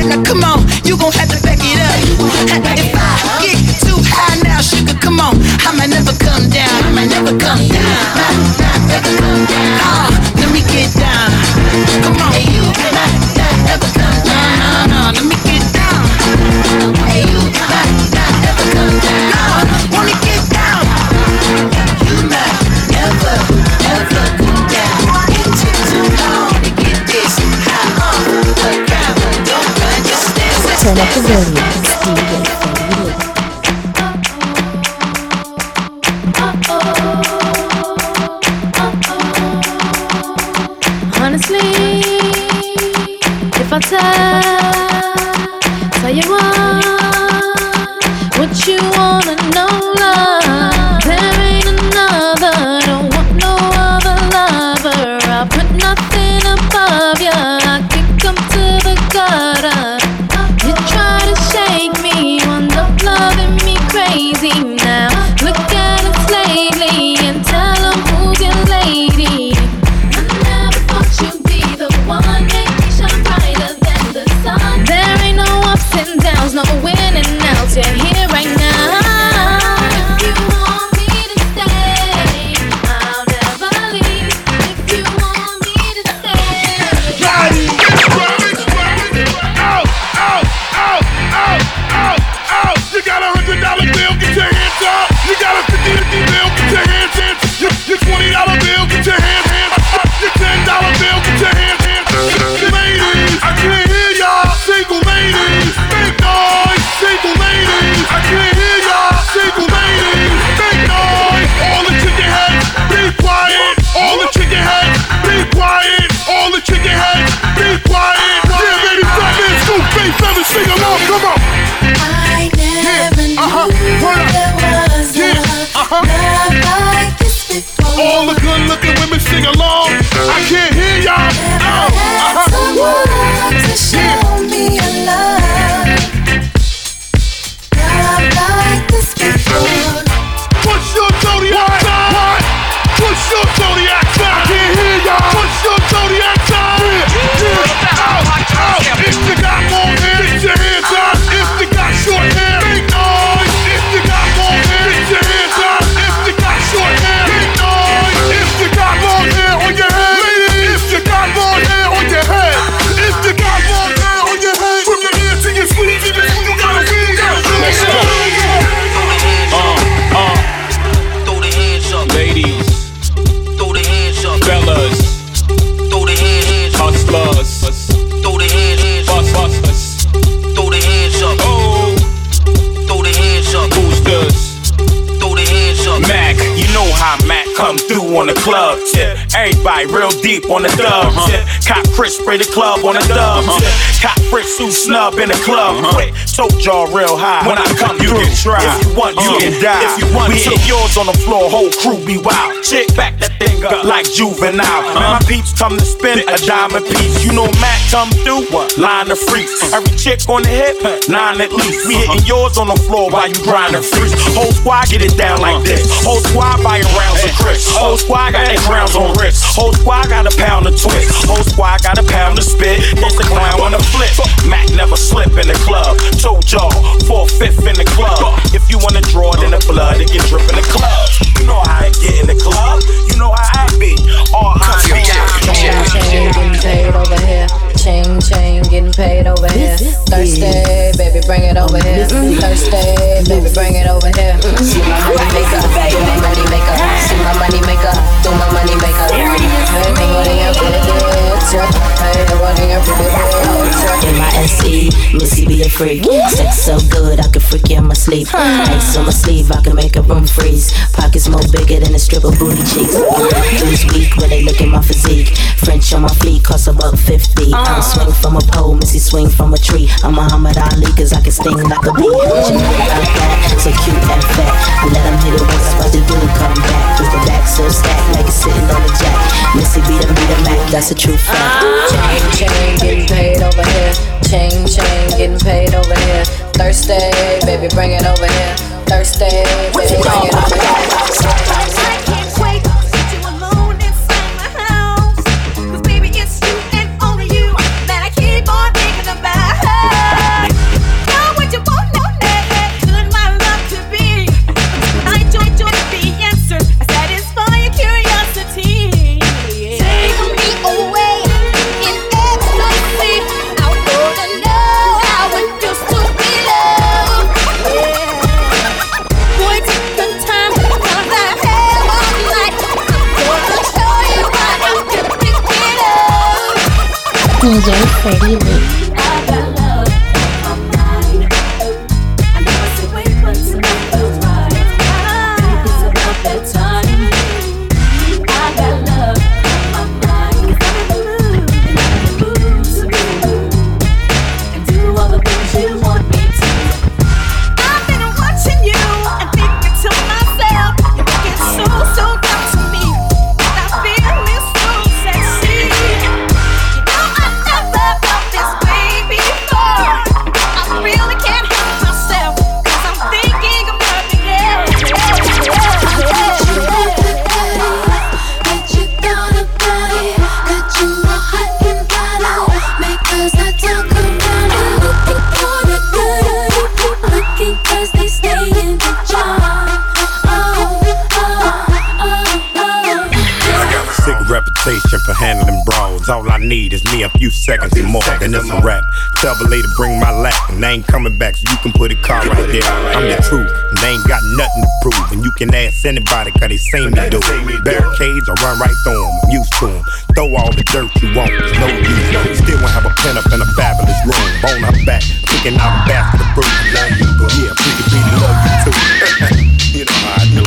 all understand. Turn up the volume. How Mac come through on the club tip. Everybody real deep on the dub uh-huh. tip. Cop Chris spray the club on the uh-huh. dub tip. Uh-huh. Cop Chris who snub in the club quick. Tote jaw real high. When I come You through, can try. if you want, you can die. if you want we hit yours on the floor, whole crew be wild. Chick back that thing up like juvenile. Man, My peeps come to spin a diamond piece. You know Mac come through, line the freaks. Every chick on the hip, nine at least. We hitting yours on the floor while you grinding freaks. Whole squad get it down like this. Whole squad buying rounds of Chris. Whole squad got their crowns on wrist. Whole squad got a pound of twist. Whole squad got a pound of spit. Hit the clown on the flip. Mac never slip in the club. Told y'all, four fifth in the club. If you wanna draw it in the blood, it get drip in the club. You know how I get in the club. You know how I be. All high chain, getting paid over here. Chain, chain, getting paid over here. Thursday, baby, bring it over here. Thursday, baby, bring it over here. See my money maker, do my money maker. See my money maker, do my money maker. Hey, money up in the Hey, money up in the In my SE, Missy be a freak. Sex so good, I could freak you in my sleep. Ice on my sleeve, I can make a room freeze. Pockets more bigger than a strip of booty cheeks. Dudes weak when they look at my physique. French on my feet cost about 50. I don't swing from a pole, Missy swing from a tree. I'm Muhammad Ali, cause I can sting like a bee. What you know about that? So cute and fat. I let him hit it once, but the dude come back. With the back so stacked like it's sitting on a jack. Missy beat him, beat him back, that's a true fact. Chain, chain, getting paid over here. Chain, chain, getting paid over here. Thursday, baby, bring it over here. Thursday, baby, bring it over here. DJ Freddy Lee. Reputation for handling brawls. All I need is me a few seconds and more, then it's a rap. Tell the lady bring my lap, and they ain't coming back, so you can put a car right there. I'm the truth, and they ain't got nothing to prove. And you can ask anybody, cause they seen me do it. Barricades, I run right through them, I'm used to them. Throw all the dirt you want, no use. Still won't have a pen up in a fabulous room. Bone her back, picking out a basket of fruit. Yeah, pretty beat love you too. you know how I do.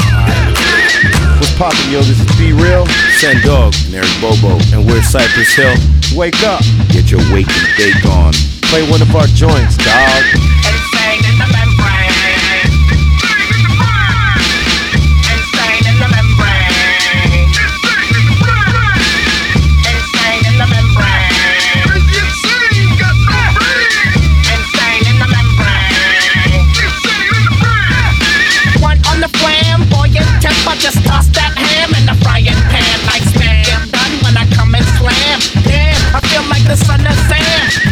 What's poppin', yo? This is B-Real. Sen Dog. And Eric Bobo. And we're Cypress Hill. Wake up. Get your waking bake on. Play one of our joints, dog. The.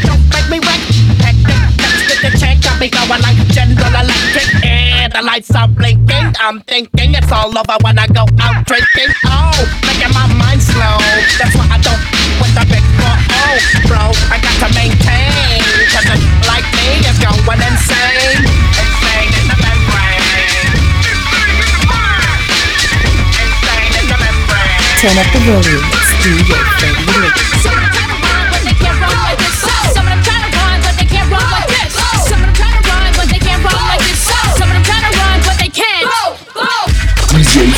Don't make me wreck. Hectic, next to the check, got me going like General Electric. And the lights are blinking. I'm thinking it's all over when I go out drinking. Oh, making my mind slow. That's why I don't with the big bro. Oh, bro, I got to maintain. Cause like me is going insane. The. Turn up the volume. Some of them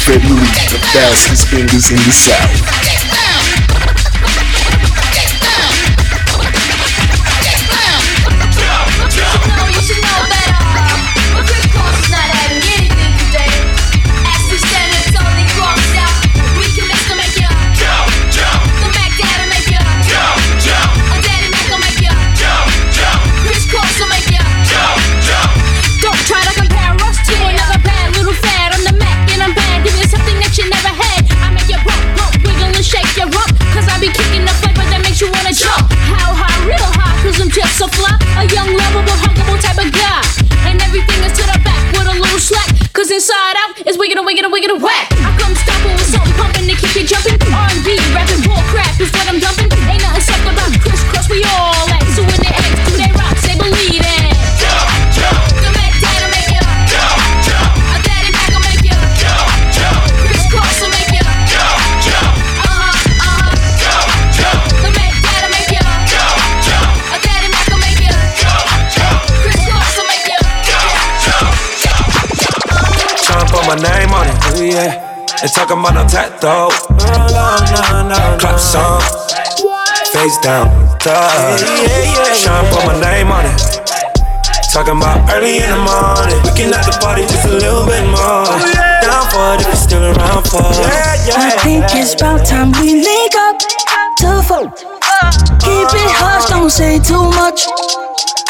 Freddy Lee, the fastest fingers in the South. Yeah. They talking about no tattoo. No, no, no, no. Clap song. Face down. Duh. Sean put my name on it. Talking about early in the morning. We can at the party just a little bit more. Oh, down for it if you're still around for it. I think it's about time we link up to folk. Keep it hush, don't say too much.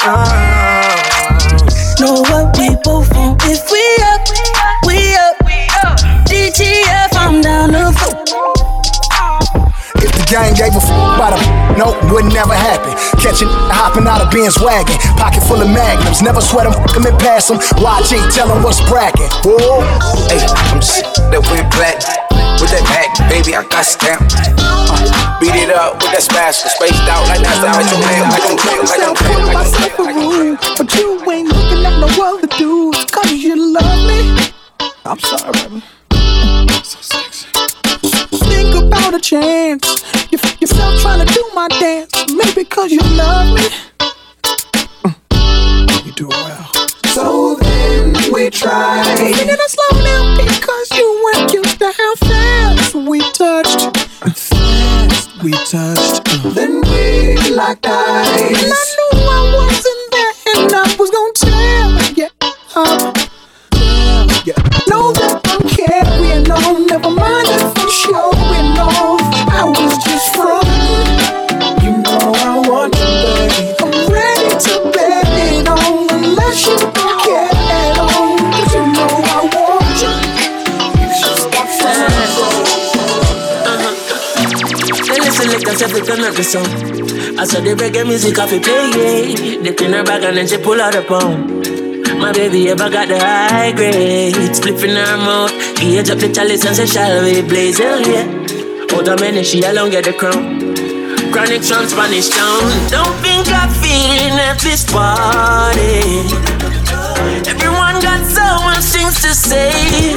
Ah. Know what gang gave a f about a no, would never happen. Catching, hopping out of Ben's wagon, pocket full of magnums. Never sweat them, come and pass them. YG, tell them what's bracket. Whoa. Hey, I'm shit that went black. With that back, baby, I got stamped. Uh, beat it up with that smash, spaced out like that's how I do it. Like I'm clear, like I'm clear, like I'm clear. a room, but you ain't looking at no other dudes. Cause you love me. I'm sorry, baby. Chance. You f- yourself trying to do my dance. Maybe cause you love me. Mm. You do well. So then we try. Taking it slow now because you weren't used to how fast we touched. Fast we touched. Then we locked eyes. And I knew I wasn't there and I was gonna like every time of the song. I saw the reggae music off it play, yeah. Dip in her bag and then she pull out a pound. My baby ever got the high grade. In her mouth. Gauge up the chalice and say, shall we blaze? Hell yeah. Out of many, she alone get the crown. Chronic from Spanish town. Don't think I'm feeling at this party. Everyone got so much things to say.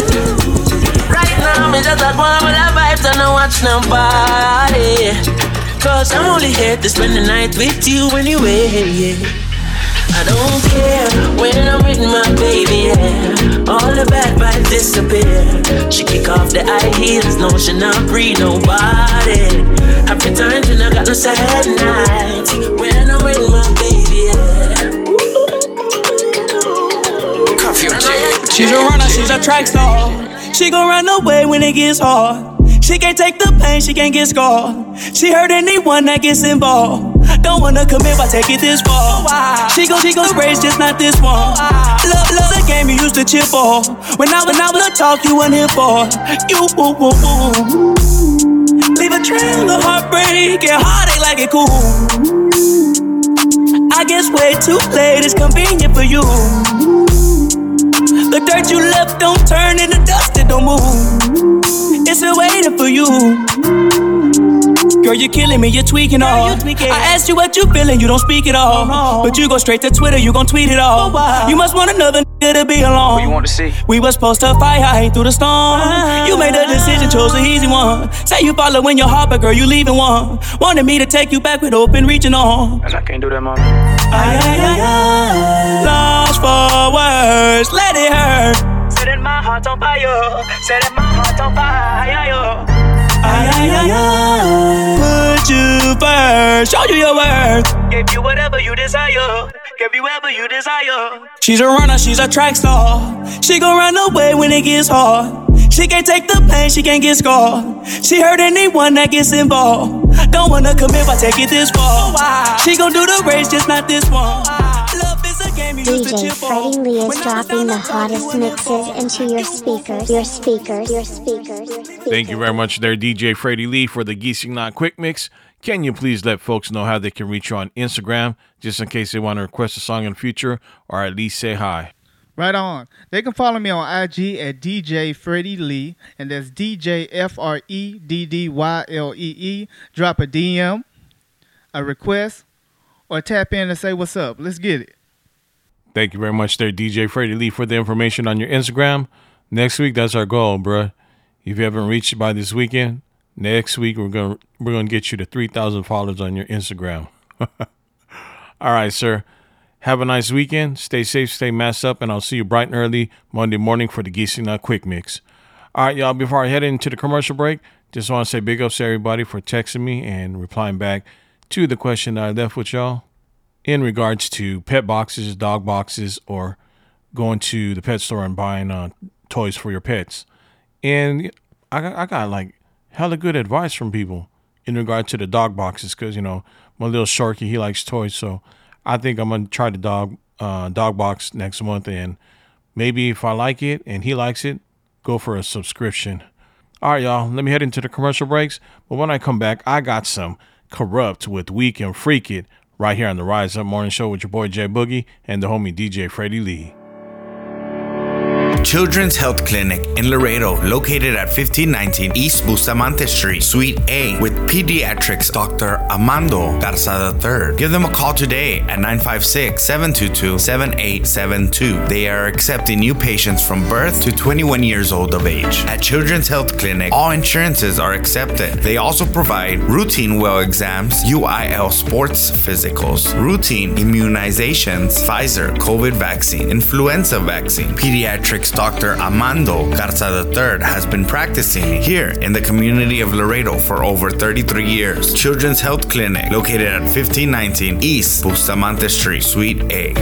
Right now, me just like one with the vibes and I watch nobody. Cause I'm only here to spend the night with you anyway. Yeah. I don't care when I'm with my baby. Yeah. All the bad vibes disappear. She kick off the high heels, no, she not free nobody. Happy times when I got no sad nights. When I'm with my baby. Yeah. She's a runner, she's a track star. She gon' run away when it gets hard. She can't take the pain, she can't get scarred. She hurt anyone that gets involved. Don't wanna commit, but take it this far. She gon' she gon' sprays, just not this one. Love, love the game you used to cheer for. When I when I was a talk, you weren't here for. You woo, woo. leave a trail of heartbreak and heartache like it cool. I guess way too late is convenient for you. The dirt you left don't turn into dust, it don't move. It's still waiting for you. Girl, you're killing me, you're tweaking all. I asked you what you feeling, you don't speak at all. But you go straight to Twitter, you gon' tweet it all. You must want another nigga to be alone. What you want to see? We was supposed to fight high through the storm. Uh-huh. You made a decision, chose the easy one. Say you following your heart, but girl, you leaving one. Wanted me to take you back with open reaching on. And I can't do that, mama. Ay, ay, ay, ay. Lost for words, let it hurt. Setting my heart on fire, setting my heart on fire. Ay, ay. Put you first, show you your worth. Give you whatever you desire, give you whatever you desire. She's a runner, she's a track star. She gon' run away when it gets hard. She can't take the pain, she can't get scarred. She hurt anyone that gets involved. Don't wanna commit, but take it this far. She gon' do the race, just not this one. DJ cheer. Freddy Lee is dropping the hottest mixes into your speakers, your speakers, your speakers, your speakers. Thank you very much there, DJ Freddy Lee, for the Geesing Not Quick Mix. Can you please let folks know how they can reach you on Instagram, just in case they want to request a song in the future, or at least say hi? Right on. They can follow me on IG at DJ Freddy Lee, and that's DJ F R E D D Y L E E. Drop a DM, a request, or tap in and say what's up. Let's get it. Thank you very much there, DJ Freddy Lee, for the information on your Instagram. Next week, that's our goal, bruh. If you haven't reached by this weekend, next week we're gonna we're gonna get you to three thousand followers on your Instagram. All right, sir. Have a nice weekend. Stay safe, stay masked up, and I'll see you bright and early Monday morning for the Geesey Nut Quick Mix. All right, y'all, before I head into the commercial break, just want to say big ups to everybody for texting me and replying back to the question that I left with y'all in regards to pet boxes, dog boxes, or going to the pet store and buying uh, toys for your pets. And I got, I got like hella good advice from people in regard to the dog boxes because, you know, my little Sharky, he likes toys. So I think I'm going to try the dog, uh, dog box next month. And maybe if I like it and he likes it, go for a subscription. All right, y'all, let me head into the commercial breaks. But when I come back, I got some Kurupt with We Can Freak It right here on the Rise Up Morning Show with your boy J-Boogie and the homie DJ Freddy Lee. Children's Health Clinic in Laredo, located at 1519 East Bustamante Street, Suite A, with pediatrics Dr. Amando Garza III. Give them a call today at 956 722 7872. They are accepting new patients from birth to 21 years old of age. At Children's Health Clinic, all insurances are accepted. They also provide routine well exams, UIL sports physicals, routine immunizations, Pfizer COVID vaccine, influenza vaccine, Dr. Amando Garza III has been practicing here in the community of Laredo for over 33 years. Children's Health Clinic, located at 1519 East Bustamante Street, Suite A.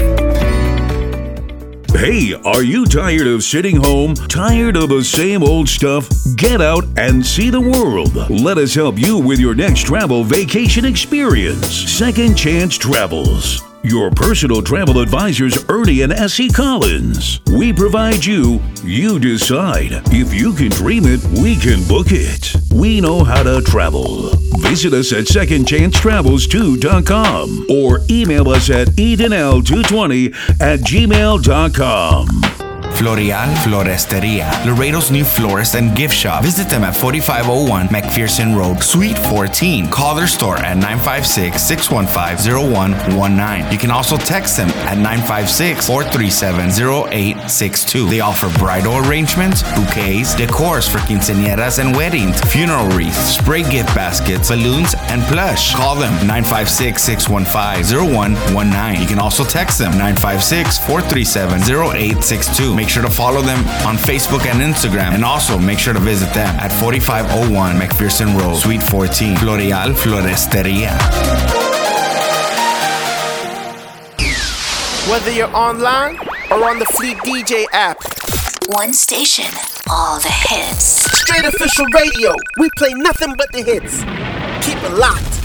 Hey, are you tired of sitting home? Tired of the same old stuff? Get out and see the world. Let us help you with your next travel vacation experience. Second Chance Travels. Your personal travel advisors, Ernie and Essie Collins. We provide you, you decide. If you can dream it, we can book it. We know how to travel. Visit us at secondchancetravels2.com or email us at edenl220 at gmail.com. Floreal Floresteria, Laredo's new florist and gift shop. Visit them at 4501 McPherson Road, Suite 14. Call their store at 956 615 0119. You can also text them at 956 437 0862. They offer bridal arrangements, bouquets, decors for quinceañeras and weddings, funeral wreaths, spray gift baskets, balloons, and plush. Call them 956 615 0119. You can also text them 956 437 0862. Make sure to follow them on Facebook and Instagram. And also make sure to visit them at 4501 McPherson Road, Suite 14, Floreal Floresteria. Whether you're online or on the Fleet DJ app. One station, all the hits. Straight official radio. We play nothing but the hits. Keep it locked.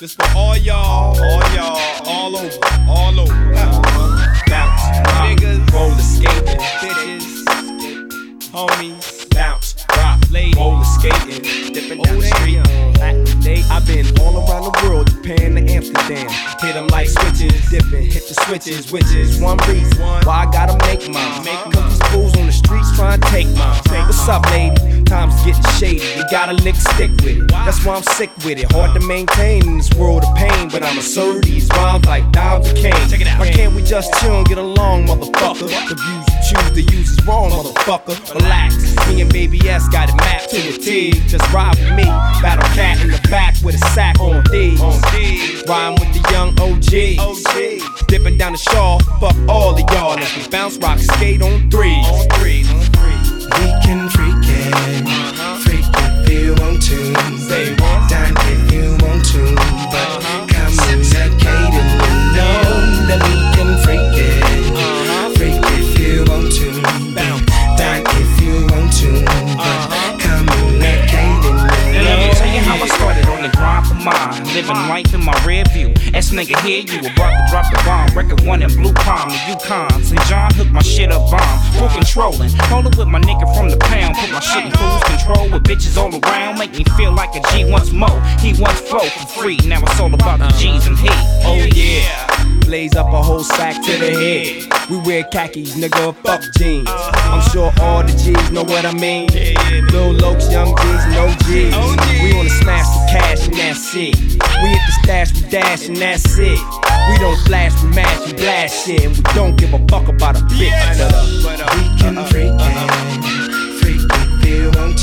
This for all y'all, all y'all, all over, all over. Bounce, rock, niggas, roller skating, bitches, homies, bounce, rock, ladies, roller skating, dipping down the street. I've been all around the world, Japan to Amsterdam. Hit them like switches, dipping, hit the switches, which is one reason why I gotta make mine. These fools on the streets trying to take mine. What's up, lady? Time's getting shady, you gotta lick stick with it. That's why I'm sick with it. Hard to maintain in this world of pain, but I'ma serve these rhymes like dimes of cane. Check it out. Why can't we just chill and get along, motherfucker? The views you choose to use is wrong, motherfucker. Relax, me and Baby S got it mapped to a T. Just ride with me, battle cat in the back with a sack on D's. Rhyme with the young OGs. Dipping down the shaw, fuck all of y'all. Let's we bounce, rock, skate on threes. We can freak it, uh-huh. freak if you want to. Dine if you want to, but Living life in my rear view. S nigga here, you about to drop the bomb. Record one in Blue Palm, the Yukon. St. John hooked my shit up bomb. Full controlling. Rolling with my nigga from the pound. Put my shit in cruise control with bitches all around. Make me feel like a G once more. He once flow for free. Now it's all about the uh-huh. G's and he. Oh yeah. Blaze up a whole sack to the head. We wear khakis, nigga, fuck jeans. I'm sure all the G's know what I mean. Lil Lokes, young G's, no G's. We wanna smash the cash and that's it. We hit the stash, we dash and that's it. We don't flash, we mash, we blast shit. And we don't give a fuck about a bitch. But, uh, We can freak it, freak if you want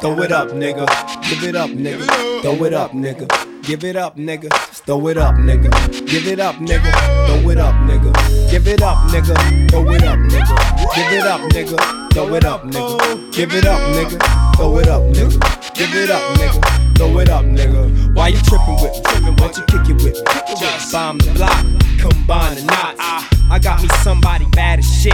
throw it up, nigga. Give it up, nigga. Throw it up, nigga. Give it up, nigga. Throw it up, nigga. Give it up, nigga. Throw it up, nigga. Give it up, nigga. Throw it up, nigga. Give it up, nigga. Throw it up, nigga. Give it up, nigga. Throw it up, nigga. Give it up, nigga. Throw it up, nigga. Why you tripping with me? Why you kick it with me? Just bomb the block, combine the knots. I got me somebody bad as shit.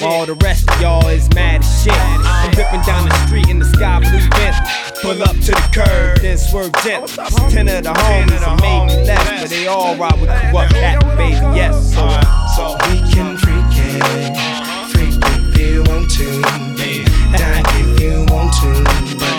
While all the rest of y'all is mad as shit. I'm ripping down the street in the sky blue vent. Pull up to the curb, then swerve gent. Ten of the homies and maybe less, but they all ride with Kurupt cat, baby. Yes, so so we can freak it, freak if you want to, die if you want to,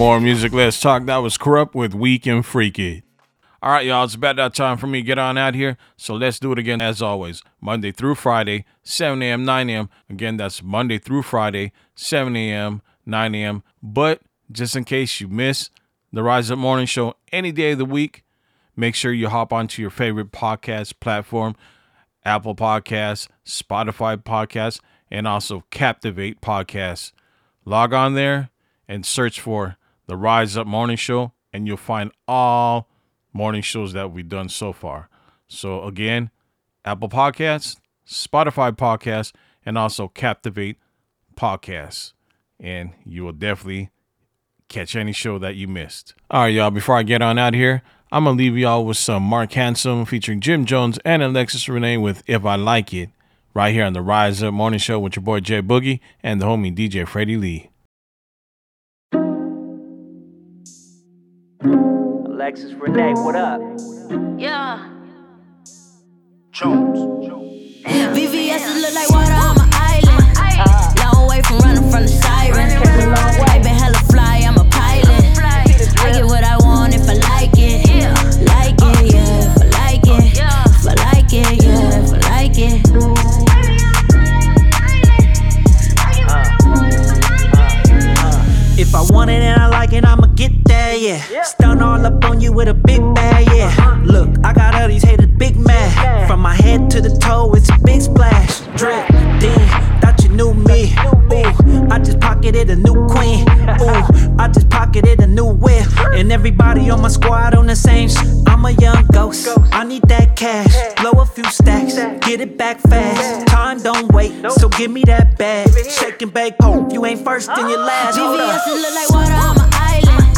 More music, let's talk. That was Kurupt with Weak and Freaky. All right, y'all, it's about that time for me to get on out here. So let's do it again as always. Monday through Friday, 7 a.m., 9 a.m. Again, that's Monday through Friday, 7 a.m., 9 a.m. But just in case you miss the Rise Up Morning Show any day of the week, make sure you hop onto your favorite podcast platform Apple Podcasts, Spotify Podcasts, and also Captivate Podcasts. Log on there and search for the Rise Up Morning Show, and you'll find all morning shows that we've done so far. So, again, Apple Podcasts, Spotify Podcasts, and also Captivate Podcasts. And you will definitely catch any show that you missed. All right, y'all, before I get on out here, I'm going to leave y'all with some Mark Hanson featuring Jim Jones and Alexis Renee with If I Like It, right here on the Rise Up Morning Show with your boy J-Boogie and the homie DJ Freddy Lee. Alexis Renee, what up? Yeah. VVS look like water on my island. Long way from running from the siren. All up on you with a big bag, yeah. Look, I got all these haters big mad. From my head to the toe, it's a big splash. Drip, Dean, thought you knew me. Ooh, I just pocketed a new queen. Ooh, I just pocketed a new whip. And everybody on my squad on the same sh- I'm a young ghost. I need that cash. Blow a few stacks, get it back fast. Time don't wait, so give me that bag. Shake and bake, hope you ain't first in your last. VVS look like water on my island.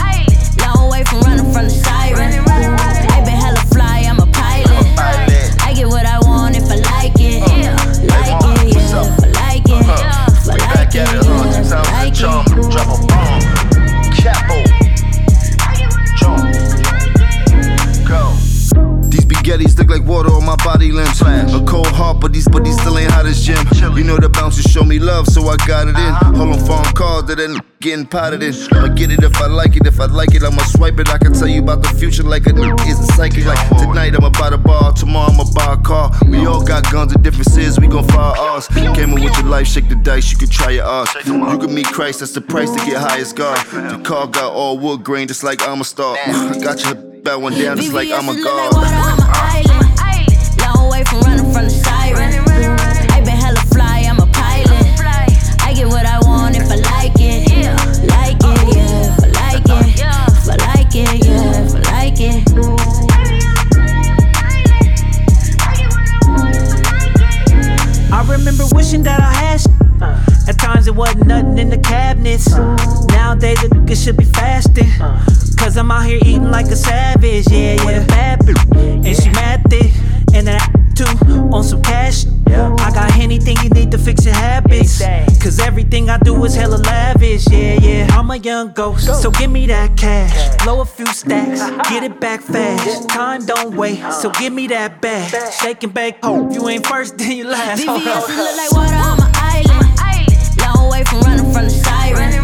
Long way from running from the siren. I been hella fly, I'm a pilot. I get what I want if I like it. Like it, yeah. If I like it. If I like it, yeah. If I like it. Drop a spaghettis look like water on my body limbs. A cold heart, but these but these still ain't hot as gym. You know the bouncers show me love, so I got it in. Hold on phone calls that ain't getting potted in. I'ma get it if I like it. If I like it, I'ma swipe it. I can tell you about the future like a is a psychic. Like tonight I'ma buy the bar, tomorrow I'ma buy a car. We all got guns and differences, we gon' fire ours. Came in with your life, shake the dice, you can try your odds. You can meet Christ, that's the price to get high as God. The car got all wood grain, just like I'm a star. got your bow one down, just like I'm a VVS god. like water on my island. Long way from running from the siren. I been hella fly, I'm a pilot. I get what I want if I like it. Like it, yeah. If I like it. If I like it, yeah. If I like it. I remember wishing that I had sh- uh. At times it wasn't nothing in the cabinets. Nowadays the nigga should be fasting. Cause I'm out here eating like a savage. Yeah, yeah. With Bad bitch. And she mad thick. And I too on some cash. I got anything you need to fix your habits. Cause everything I do is hella lavish. Yeah, yeah. I'm a young ghost, so give me that cash. Blow a few stacks, get it back fast. Time don't wait, so give me that bag. Shake and bake, hope you ain't first, then you last. It look like water on my island away from running from the sirens.